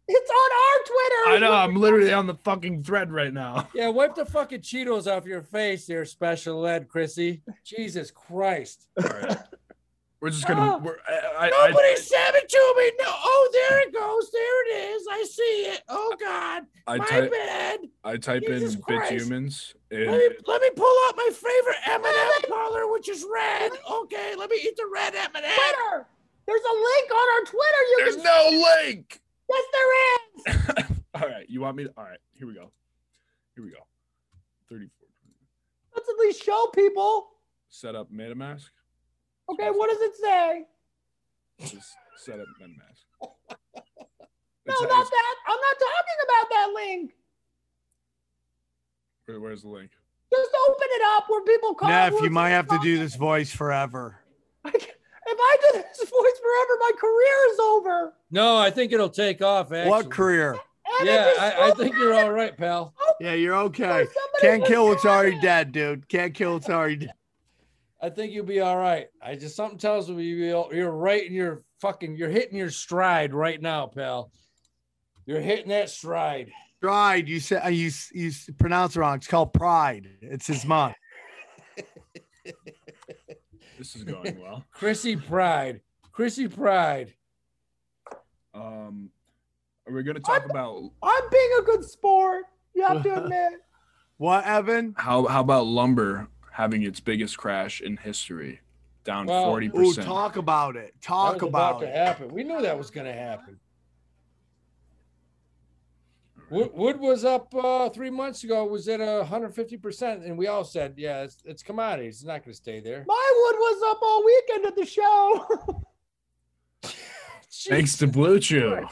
It's on our Twitter. I I know. I'm literally on the fucking thread right now. Yeah, wipe the fucking Cheetos off your face there, special ed, Chrissy. Jesus Christ. All right. We're just gonna. Oh. We're, I, I, Nobody I, sent it to me. No. Oh, there it goes. There it is. I see it. Oh God. I My type. bad. I type Jesus in Christ. bithumans. Let And me, let me pull out my favorite M&M color, which is red. Okay, let me eat the red M&M. Twitter. There's a link on our Twitter. You there's can. no link. Yes, there is. All right. You want me to? All right. Here we go. Here we go. 34. Let's at least show people. Set up MetaMask. Okay, what does it say? Just set up and MetaMask. No, It's- not it's- that. I'm not talking about that link. where- where's the link? Just open it up where people call. Neff, where you might have to do this voice forever. If I do this voice forever, my career is over. No, I think it'll take off. Actually. What career? And Yeah, I, I think you're all right, pal. Yeah, you're okay. Can't kill what's already dead, dude. Can't kill what's already dead. I think you'll be all right. I just something tells me you'll- you're right in your fucking. You're hitting your stride right now, pal. You're hitting that stride. Stride. you said uh, you you pronounce it wrong. It's called Pride. It's his month. This is going well. Chrissy Pride. Chrissy Pride. Um, are we going to talk I'm- about I'm being a good sport. You have to admit. What, Evan? how how about lumber having its biggest crash in history, down forty Ooh, percent? talk about it. That Talk was about about to it. happen. We knew that was going to happen. Wood, Wood was up uh, three months ago. Was at a 150 percent, and we all said, "Yeah, it's, it's commodities. It's not going to stay there." My wood was up all weekend at the show. Thanks to Blue Chew.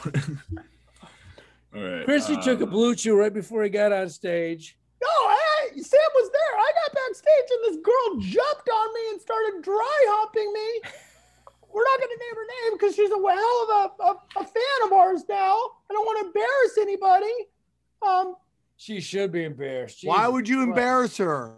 All right. Chrissy took a uh, blue chew right before he got on stage. No, I, Sam was there. I got backstage and this girl jumped on me and started dry humping me. We're not going to name her name because she's a hell of a, a, a fan of ours now. I don't want to embarrass anybody. Um, She should be embarrassed. Why would you Christ. embarrass her?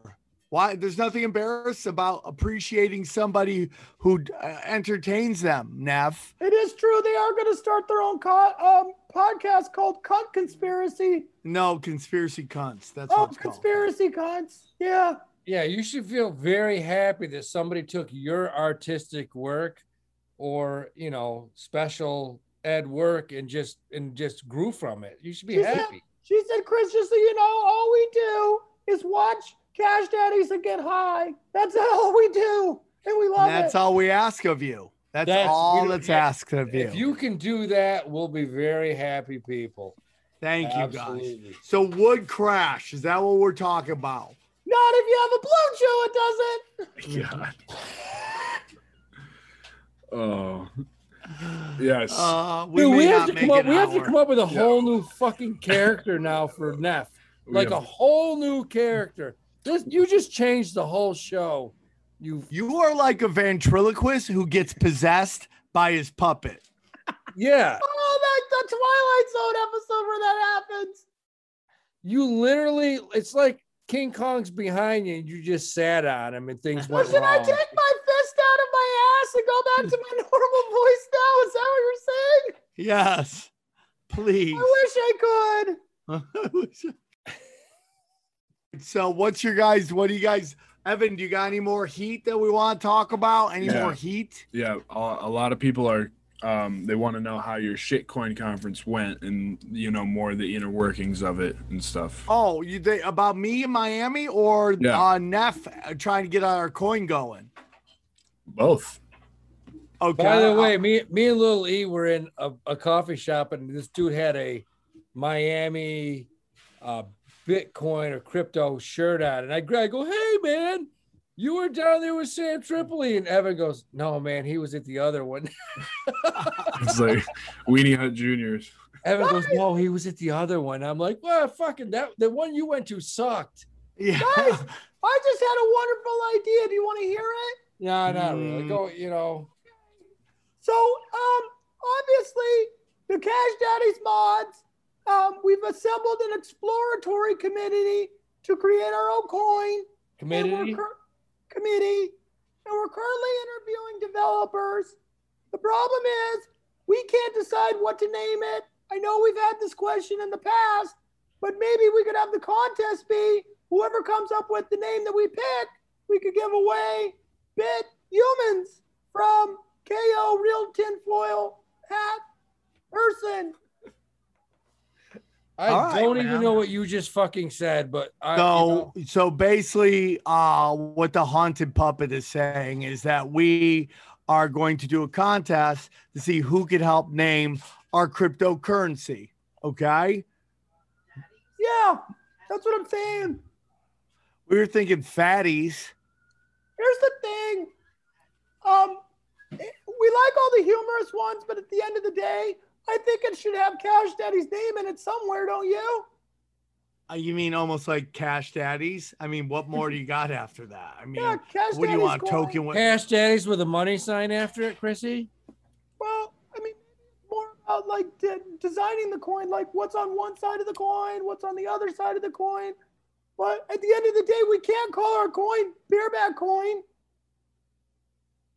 Why? There's nothing embarrassed about appreciating somebody who uh, entertains them, Neff. it is true they are going to start their own co- um, podcast called Cunt Conspiracy. No conspiracy cunts. That's Oh, what it's called. conspiracy cunts. Yeah. Yeah, you should feel very happy that somebody took your artistic work or, you know, special ed work and just and just grew from it. You should be She said- happy. She said, Chris, just so you know, all we do is watch Cash Daddies and get high. That's all we do. And we love And that's it. all we ask of you. That's, That's- all don't- that's asked of you. If you can do that, we'll be very happy people. Thank you, guys. So wood crash is that what we're talking about? Not if you have a blue chew, it doesn't. God. Oh. Yes. Uh, we Dude, we have to come up. an We have to come up with a Yeah. whole new fucking character now for Neff. We Like a whole new character. This you just changed the whole show. You You are like a ventriloquist who gets possessed by his puppet. yeah. Oh, that the Twilight Zone episode where that happens. You literally, it's like King Kong's behind you and you just sat on him and things Well, went should I take my fist out of my ass and go back to my normal voice now? Is that what you're saying? Yes. Please. I wish I could. so what's your guys what do you guys Evan, do you got any more heat that we want to talk about? Any Yeah. more heat? yeah, a, a lot of people are. Um, they want to know how your shitcoin conference went, and you know more of the inner workings of it and stuff. Oh, you they about me in Miami or Yeah. uh Neff uh, trying to get our coin going? Both. Okay. By the way, me, me and Little E were in a, a coffee shop and this dude had a Miami uh, Bitcoin or crypto shirt on. And I, I go, hey, man, you were down there with Sam Tripoli. And Evan goes, no, man, he was at the other one. It's like Weenie Hut Juniors. Evan goes, no, he was at the other one. I'm like, well, fucking that. The one you went to sucked. yeah. Guys, I just had a wonderful idea. Do you want to hear it? No, not really. Mm. Go, you know, So, um, obviously, the Cash Daddies mods, um, we've assembled an exploratory committee to create our own coin. And committee. cur- committee, and we're currently interviewing developers. The problem is we can't decide what to name it. I know we've had this question in the past, but maybe we could have the contest be whoever comes up with the name that we pick, we could give away bit humans from KO Real Tinfoil Hat Person. I All right, don't even man. know what you just fucking said, but I, you So, know, so basically, uh, what the haunted puppet is saying is that we are going to do a contest to see who can help name our cryptocurrency. Okay, Yeah, that's what I'm saying. we were thinking fatties. Here's the thing. Um, we like all the humorous ones, but at the end of the day, I think it should have Cash Daddy's name in it somewhere, don't you? Uh, You mean almost like cash daddies? I mean, what more do you got after that? I mean, Yeah, Cash what do you want? coin. Token? What? Cash Daddies with a money sign after it, Chrissy. Well, I mean, more about like de- designing the coin, like what's on one side of the coin, what's on the other side of the coin. But at the end of the day, we can't call our coin bareback coin.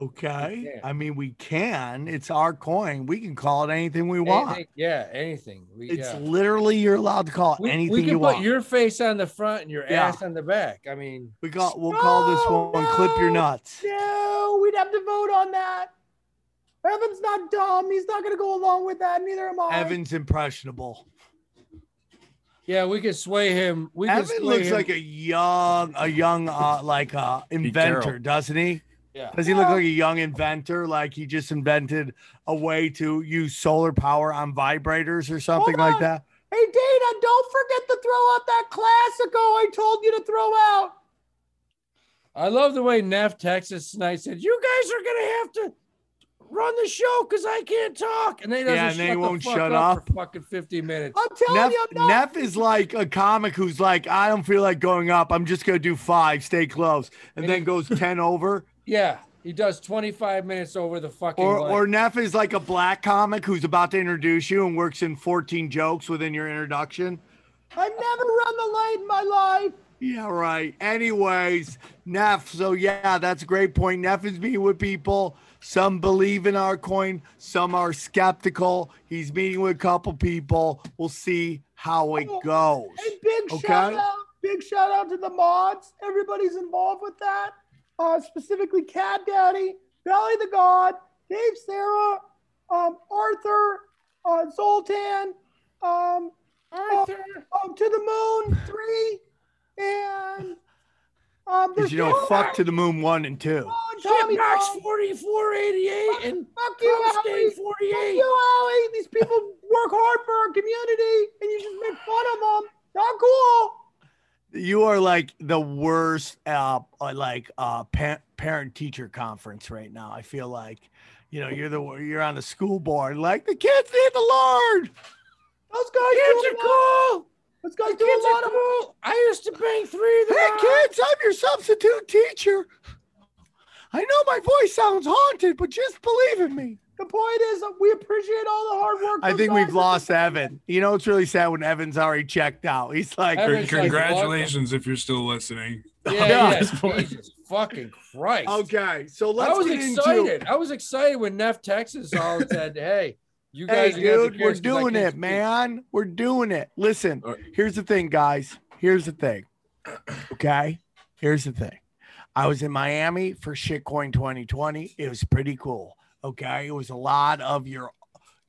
Okay. I mean, we can. It's our coin. We can call it anything we want. Anything- yeah, anything. We, It's yeah. literally you're allowed to call it we, anything we can you put want. your face on the front and your Yeah. ass on the back. I mean, we got. we'll call this No, one clip your nuts. No, we'd have to vote on that. Evan's not dumb. He's not going to go along with that. Neither am I. Evan's impressionable. yeah, we could sway him. We Evan sway looks him. like a young, a young, uh, like uh, inventor, doesn't he? Yeah. Does he look like a young inventor? Like he just invented a way to use solar power on vibrators or something Hold like on. that? Hey, Dana, don't forget to throw out that classico I told you to throw out. I love the way Neff Texas tonight said, "You guys are gonna have to run the show because I can't talk," and they doesn't Yeah, and shut they the won't fuck shut up, up. for fucking fifty minutes. I'm telling Neff, you, I'm not. Neff is like a comic who's like, I don't feel like going up. I'm just gonna do five, stay close, and And then he- goes ten over. Yeah, he does twenty five minutes over the fucking. Or line. or Neff is like a black comic who's about to introduce you and works in 14 jokes within your introduction. I've never run the light in my life. Yeah, right. Anyways, Neff. So yeah, that's a great point. Neff is meeting with people. Some believe in our coin, some are skeptical. He's meeting with a couple people. We'll see how it goes. Hey, big Okay. shout out, big shout out to the mods. Everybody's involved with that. Uh, specifically, Cat Daddy, Valley the God, Dave Sarah, um, Arthur, uh, Zoltan, um, Arthur. um, to the moon three, and um, Because you know, Joe fuck to the moon one and two. Bone, Tommy Shipbox Bone. forty four eighty eight and Fuck you, Crumbstain Howie. forty Fuck eight. you, Howie. These people work hard for our community, and you just make fun of them. Not cool. You are like the worst, uh, like uh, pa- parent teacher conference right now. I feel like, you know, you're the you're on the school board. Like the kids need the Lord. Those guys Kids are cool. Those guys do a lot of. cool. I used to bang three of them. Hey kids, I'm your substitute teacher. I know my voice sounds haunted, but just believe in me. The point is, that we appreciate all the hard work. I think we've lost have Evan. You know, it's really sad when Evan's already checked out. He's like, Evan's like, Congratulations if you're still listening. Yeah, Yeah, yeah. at this point. Jesus fucking Christ. okay, so let's I was get excited. into. I was excited when Neff Texas all said, "Hey, you guys, are gonna have to dude, we're catch 'cause I doing can't it, speak." man. We're doing it. Listen, All right. here's the thing, guys. Here's the thing. Okay, here's the thing. I was in Miami for Shitcoin 2020. It was pretty cool. Okay, it was a lot of your,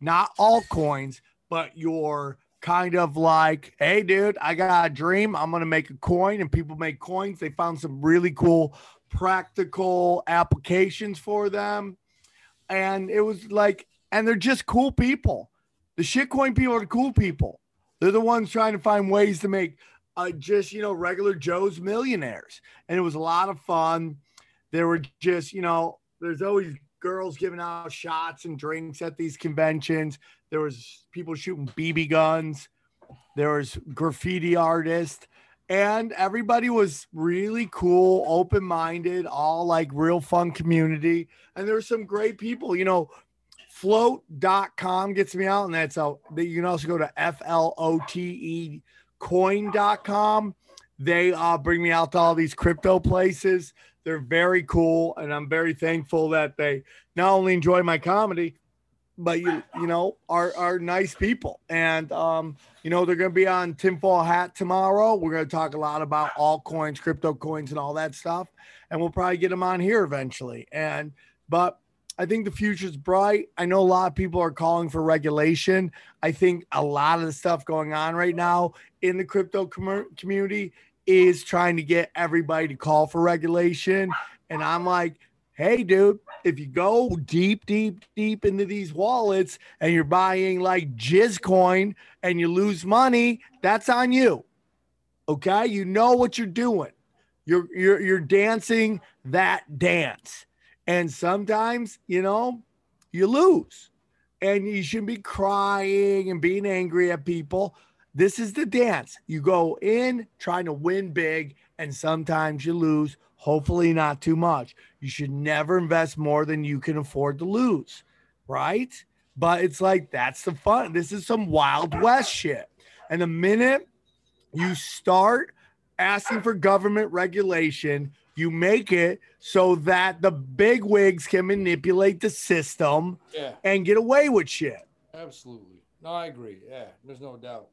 not all coins, but your kind of like, hey, dude, I got a dream. I'm gonna make a coin, and people make coins. They found some really cool practical applications for them, and it was like, and they're just cool people. The shitcoin people are cool people. They're the ones trying to find ways to make uh, just you know regular Joe's millionaires, and it was a lot of fun. There were just you know, there's always girls giving out shots and drinks at these conventions. There was people shooting BB guns. There was graffiti artists, and everybody was really cool, open minded, all like real fun community. And there were some great people. You know, float.com gets me out, and that's a you can also go to F L O T E coin.com. They uh, bring me out to all these crypto places. They're very cool, and I'm very thankful that they not only enjoy my comedy, but you you know are are nice people and um you know they're gonna be on tinfoil hat tomorrow we're gonna talk a lot about altcoins crypto coins and all that stuff and we'll probably get them on here eventually and but I think the future's bright. I know a lot of people are calling for regulation. I think a lot of the stuff going on right now in the crypto com- community is trying to get everybody to call for regulation. And I'm like, hey, dude, if you go deep, deep, deep into these wallets and you're buying like Jizz coin and you lose money, that's on you. Okay. You know what you're doing. You're you're you're dancing that dance. And sometimes, you know, you lose. And you shouldn't be crying and being angry at people. This is the dance. You go in trying to win big, and sometimes you lose. Hopefully, not too much. You should never invest more than you can afford to lose, right? But it's like that's the fun. This is some Wild West shit. And the minute you start asking for government regulation, you make it so that the big wigs can manipulate the system Yeah, and get away with shit. absolutely. No, I agree. Yeah, there's no doubt.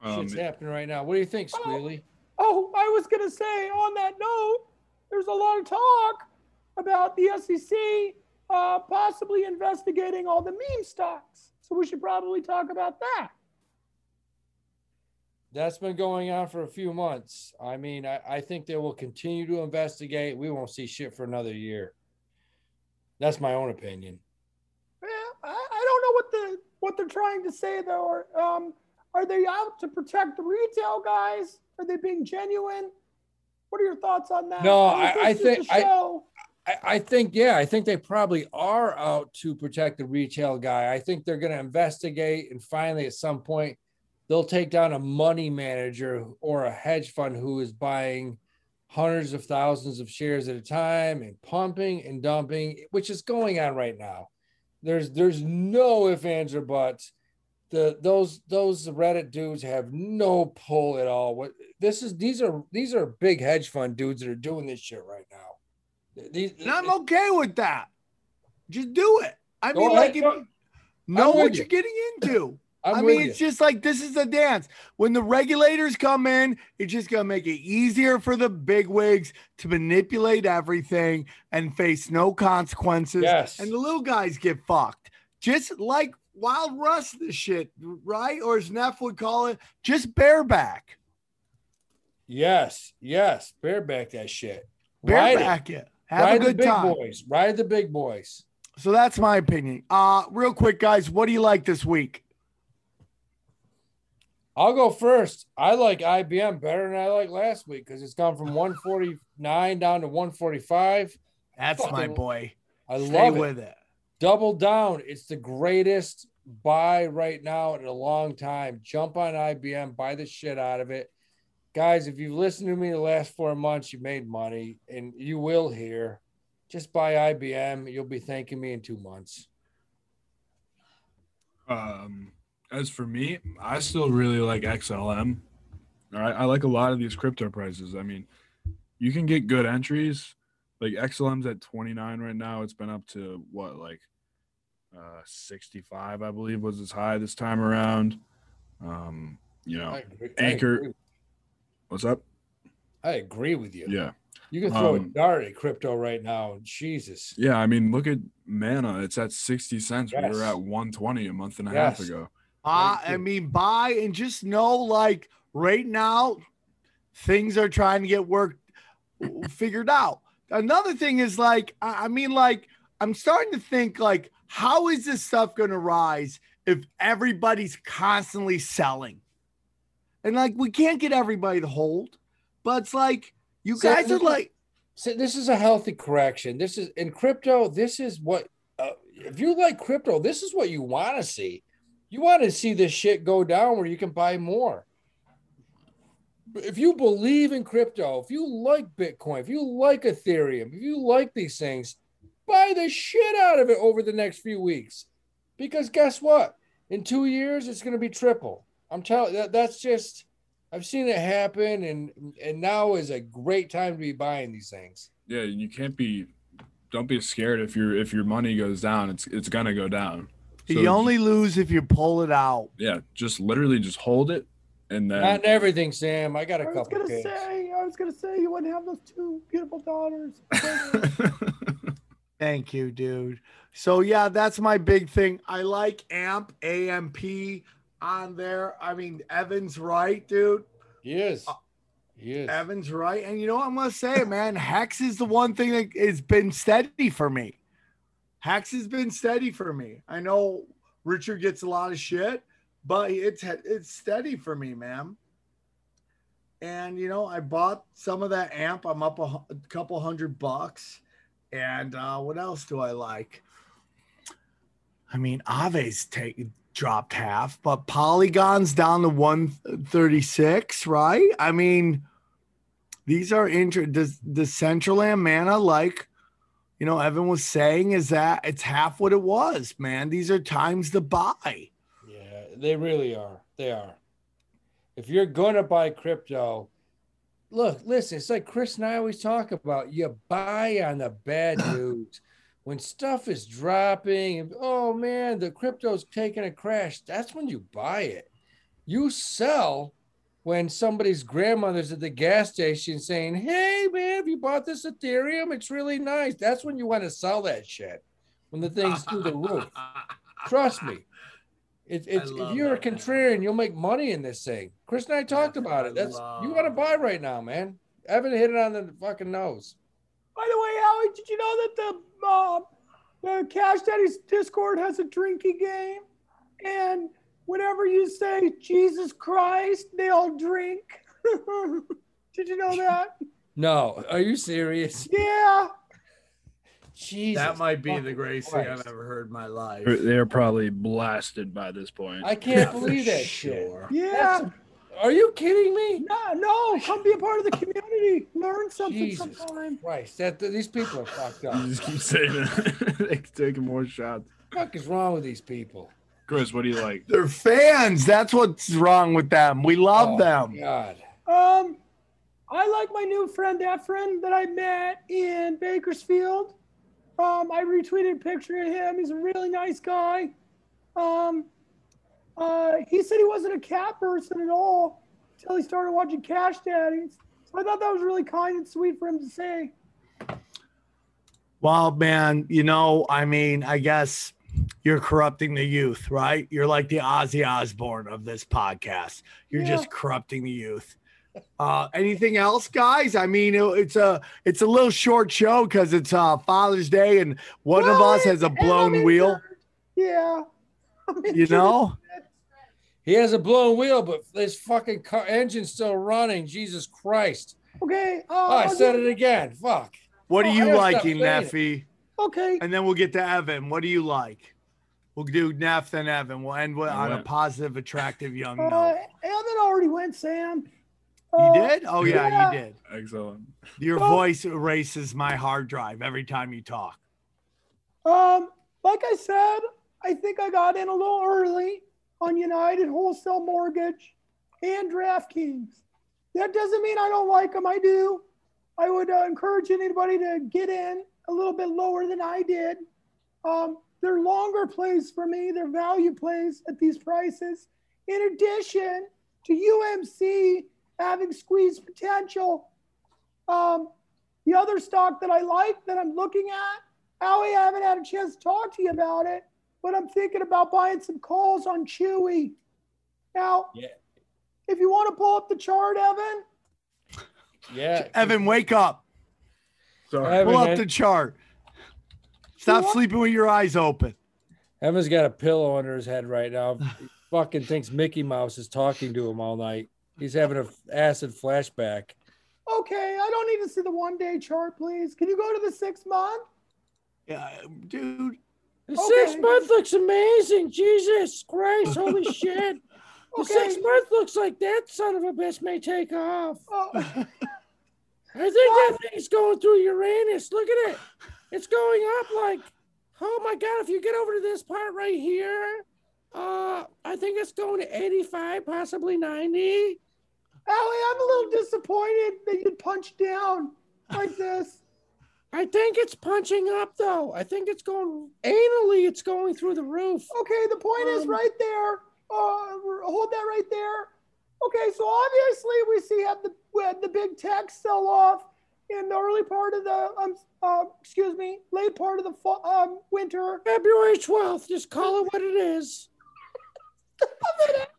Um, Shit's happening right now. What do you think, Squealy? Oh, I was going to say on that note, there's a lot of talk about the SEC uh, possibly investigating all the meme stocks. So we should probably talk about that. That's been going on for a few months. I mean, I, I think they will continue to investigate. We won't see shit for another year. That's my own opinion. Yeah, I, I don't know what the what they're trying to say though. Or, um, are they out to protect the retail guys? Are they being genuine? What are your thoughts on that? No, I- I think- I- I, I think, yeah, I think they probably are out to protect the retail guy. I think they're going to investigate and finally, at some point, they'll take down a money manager or a hedge fund who is buying hundreds of thousands of shares at a time and pumping and dumping, which is going on right now. There's there's no ifs, ands, or buts. The those those Reddit dudes have no pull at all. What this is these are these are big hedge fund dudes that are doing this shit right now. These, And I'm okay with that. Just do it. I mean, like, if you know what with you're getting into. I'm I mean, you. it's just like this is a dance. When the regulators come in, it's just gonna make it easier for the big wigs to manipulate everything and face no consequences. Yes. And the little guys get fucked. Just like Wild Russ, this shit, right? Or as Neff would call it, just bareback. Yes, yes, bareback that shit. Ride it. Bareback it. Have Ride a the good big time. boys. Ride the big boys. So that's my opinion. Uh, real quick, guys, what do you like this week? I'll go first. I like IBM better than I like last week because it's gone from 149 down to 145. That's my boy. I Stay love it. with it. Double down. It's the greatest buy right now in a long time. Jump on IBM, buy the shit out of it. Guys, if you've listened to me the last four months, you made money and you will here. Just buy IBM. You'll be thanking me in two months. Um, as for me, I still really like XLM. All right, I like a lot of these crypto prices. I mean, you can get good entries. Like XLM's at 29 right now. It's been up to what, like uh 65, I believe, was its high this time around. Um, you know, I agree. Anchor- what's up? I agree with you. Yeah. You can throw a Um, dart at crypto right now. Jesus. Yeah, I mean, look at Mana. It's at 60 cents. We were at 120 a month and a half ago. Uh, I mean, buy and just know, like right now, things are trying to get worked figured out. Another thing is like, I mean, like, I'm starting to think like, how is this stuff going to rise if everybody's constantly selling? And like, we can't get everybody to hold, but it's like, you So guys are like, So this is a healthy correction. This is in crypto. This is what uh, if you like crypto, this is what you want to see. You want to see this shit go down where you can buy more. If you believe in crypto, if you like Bitcoin, if you like Ethereum, if you like these things, buy the shit out of it over the next few weeks. Because guess what? In two years, it's going to be triple. I'm telling that that's just I've seen it happen, and and now is a great time to be buying these things. Yeah, you can't be don't be scared if your if your money goes down. It's it's gonna go down. So you only lose if you pull it out. yeah, just literally just hold it, and then Not everything, Sam. I got a I was couple gonna kids. say, I was gonna say you wouldn't have those two beautiful daughters. Thank you, dude. So yeah, that's my big thing. I like AMP AMP on there. I mean, Evan's right, dude. Yes. Yes. Uh, Evan's right. And you know what I'm gonna say, man? Hex is the one thing that has been steady for me. Hex has been steady for me. I know Richard gets a lot of shit, but it's it's steady for me, man. And you know, I bought some of that amp. I'm up a, a couple hundred bucks. And uh, what else do I like? I mean, Ave's take dropped half, but Polygon's down to 136, right? I mean, these are inter does Decentraland mana, like you know, Evan was saying, is that it's half what it was, man. These are times to buy. They really are. They are. If you're gonna buy crypto, look, listen, it's like Chris and I always talk about. You buy on the bad news. When stuff is dropping, and oh man, the crypto's taking a crash, that's when you buy it. You sell when somebody's grandmother's at the gas station saying, Hey man, have you bought this Ethereum? It's really nice. That's when you want to sell that shit. When the thing's through the roof. Trust me. It, it's, if you're a that, man. contrarian, you'll make money in this thing. Chris and I talked Yes, about I it. That's you want to buy right now, man. Evan hit it on the fucking nose. By the way, Howie, did you know that the uh, the Cash Daddy's Discord has a drinking game, and whenever you say Jesus Christ, they all drink. did you know that? No, are you serious? Yeah. Jesus. that might be the fucking greatest thing I've ever heard in my life. They're- they're probably blasted by this point. I can't For believe that shit. sure. Yeah. That's- Are you kidding me? No, no, come be a part of the community. Learn something Jesus sometime. Christ, that these people are fucked up. You just keep saying it. they keep taking more shots. What the fuck is wrong with these people? Chris, what do you like? They're fans. That's what's wrong with them. We love Oh, them. God. Um, I like my new friend Efren that I met in Bakersfield. Um, I retweeted a picture of him. He's a really nice guy. Um, uh, he said he wasn't a cat person at all until he started watching Cash Daddies. So I thought that was really kind and sweet for him to say. Well, man, you know, I mean, I guess you're corrupting the youth, right? You're like the Ozzy Osbourne of this podcast. You're Yeah. just corrupting the youth. Uh, anything else, guys? I mean, it- it's a it's a little short show because it's uh, Father's Day, and one of us has a and I'm blown wheel. injured. Yeah. You know, He has a blown wheel, but this fucking car engine's still running. Jesus Christ. Okay. Uh, Oh, I said it again. Fuck. what are Oh, I you gotta liking, saying. Neffy? Okay. And then we'll get to Evan. What do you like? We'll do Neff and Evan. We'll end with, I on a positive, attractive young Uh, note. Evan already went, Sam. You Uh, did? Oh yeah, yeah. you did. Excellent. Your Well- voice erases my hard drive every time you talk. Um, like I said, I think I got in a little early on United Wholesale Mortgage and DraftKings. That doesn't mean I don't like them. I do. I would uh, encourage anybody to get in a little bit lower than I did. Um, they're longer plays for me. They're value plays at these prices. In addition to UMC having squeeze potential, um, the other stock that I like that I'm looking at Howie, I haven't had a chance to talk to you about it, but I'm thinking about buying some calls on Chewy. Now, Yeah. if you want to pull up the chart, Evan, Yeah. Evan, wake up. Sorry. Evan, Pull up the chart. Stop what? sleeping with your eyes open. Evan's got a pillow under his head right now. He fucking thinks Mickey Mouse is talking to him all night. He's having a acid flashback. okay, I don't need to see the one day chart, please. Can you go to the six month? Yeah, dude. The Okay. six month looks amazing. Jesus Christ, holy shit. The Okay. six month looks like that son of a bitch may take off. Oh, I think that thing's going through Uranus. Look at it. It's going up like, oh my God, if you get over to this part right here, uh, I think it's going to 85, possibly 90. I'm a little disappointed that you punched down like this. I think it's punching up though. I think it's going anally. It's going through the roof. Okay, the point is Um, right there. Uh, hold that right there. Okay, so obviously we see have the had the big tech sell off in the early part of the um uh, excuse me late part of the fall, um winter. February twelfth. Just call it what it is.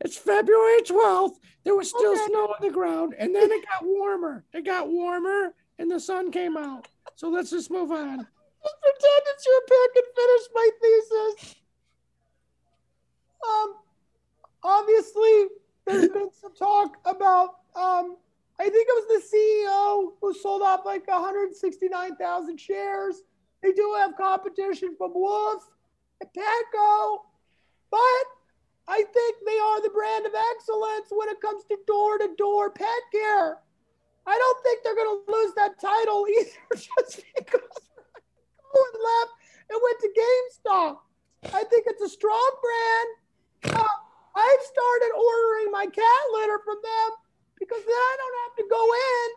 It's February twelfth. There was still Okay. snow on the ground, and then it got warmer. It got warmer, and the sun came out. So let's just move on. Just pretend it's your pick and finish my thesis. Um, obviously, there's been some talk about. Um, I think it was the CEO who sold off like 169,000 shares. They do have competition from Wolf and Petco, but I think they are the brand of excellence when it comes to door-to-door pet care. I don't think they're going to lose that title either, just because and left and went to GameStop. I think it's a strong brand. Uh, I've started ordering my cat litter from them because then I don't have to go in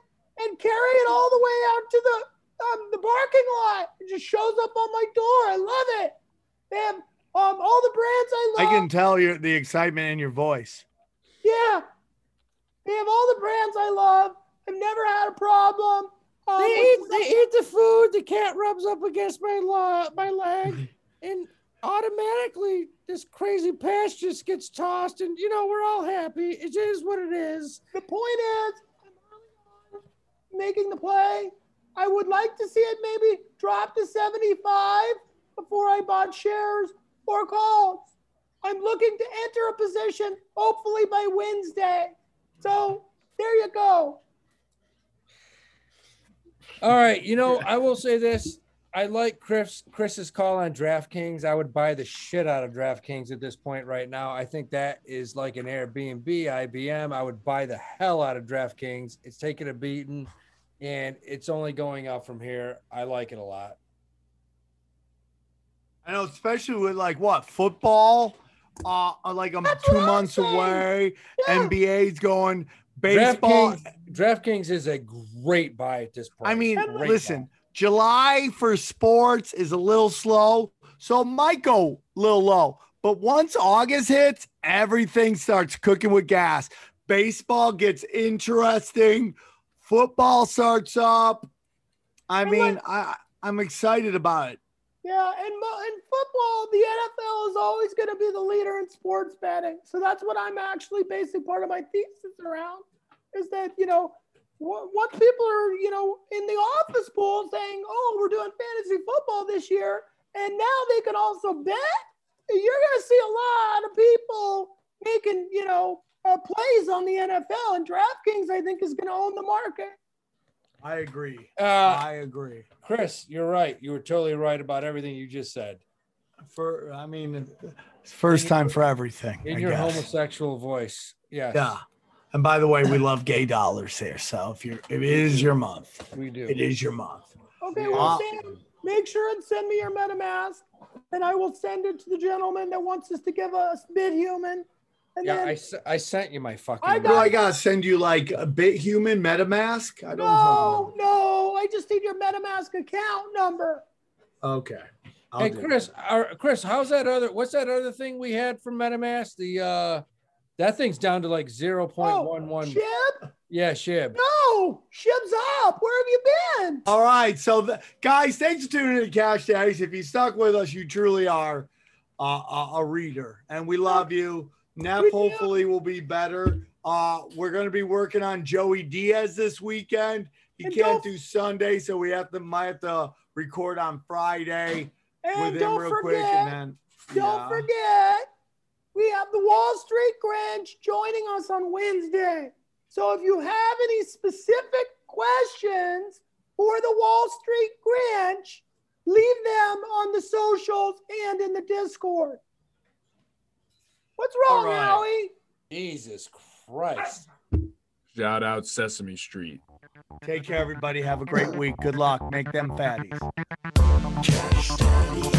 and carry it all the way out to the um, the parking lot. It just shows up on my door. I love it. They have um, all the brands I love. I can tell you the excitement in your voice. Yeah. They have all the brands I love. I've never had a problem. Um, They eat, they eat the food. The cat rubs up against my lo- my leg, and automatically this crazy patch just gets tossed, and you know we're all happy. It is what it is. The point is, I'm early on making the play. I would like to see it maybe drop to 75 before I bought shares or calls. I'm looking to enter a position hopefully by Wednesday. So there you go. All right, you know I will say this. I like Chris Chris's call on DraftKings. I would buy the shit out of DraftKings at this point right now. I think that is like an Airbnb, IBM. I would buy the hell out of DraftKings. It's taking a beating, and it's only going up from here. I like it a lot. I know, especially with like what football, uh, like I'm That's two what I'm months away. Yeah. NBA's going, baseball. DraftKings, DraftKings is a great buy at this point. I mean, Great listen, buy. July for sports is a little slow, so it might go a little low. But once August hits, everything starts cooking with gas. Baseball gets interesting. Football starts up. I And mean, look- I I'm excited about it. Yeah, and in football, the NFL is always going to be the leader in sports betting. So that's what I'm actually basing part of my thesis around is that, you know, w- once people are, you know, in the office pool saying, oh, we're doing fantasy football this year, and now they can also bet, you're going to see a lot of people making, you know, uh, plays on the NFL. And DraftKings, I think, is going to own the market. I agree. Uh, I agree. Chris, you're right. You were totally right about everything you just said For I mean, it's first time for everything. in I your guess. homosexual voice. Yes, Yeah. And by the way, we love gay dollars here. So if you're, it is your month, we do. it is your month. Okay, Yeah. well, Sam, make sure and send me your MetaMask, and I will send it to the gentleman that wants us to give us bid human. And Yeah, then, I, s- I sent you my fucking. I Do I gotta send you like a bit human MetaMask? I don't no, no, I just need your MetaMask account number. Okay. I'll hey Chris, our, Chris, how's that other? What's that other thing we had from MetaMask? The uh, that thing's down to like zero point one one. Shib? Yeah, Shib. No, Shib's up. Where have you been? All right. So, the, guys, thanks for tuning in to Cash Daddies. If you stuck with us, you truly are uh, a, a reader, and we love you. Neff do. hopefully will be better. Uh, we're going to be working on Joey Diaz this weekend. He And can't don't- Sunday, so we have to might have to record on Friday And with him don't real forget, quick, and then don't yeah. forget, we have the Wall Street Grinch joining us on Wednesday. So if you have any specific questions for the Wall Street Grinch, leave them on the socials and in the Discord. What's wrong, All right. Howie? Jesus Christ. Shout out Sesame Street. Take care, everybody. Have a great week. Good luck. Make them fatties. Cash Daddy.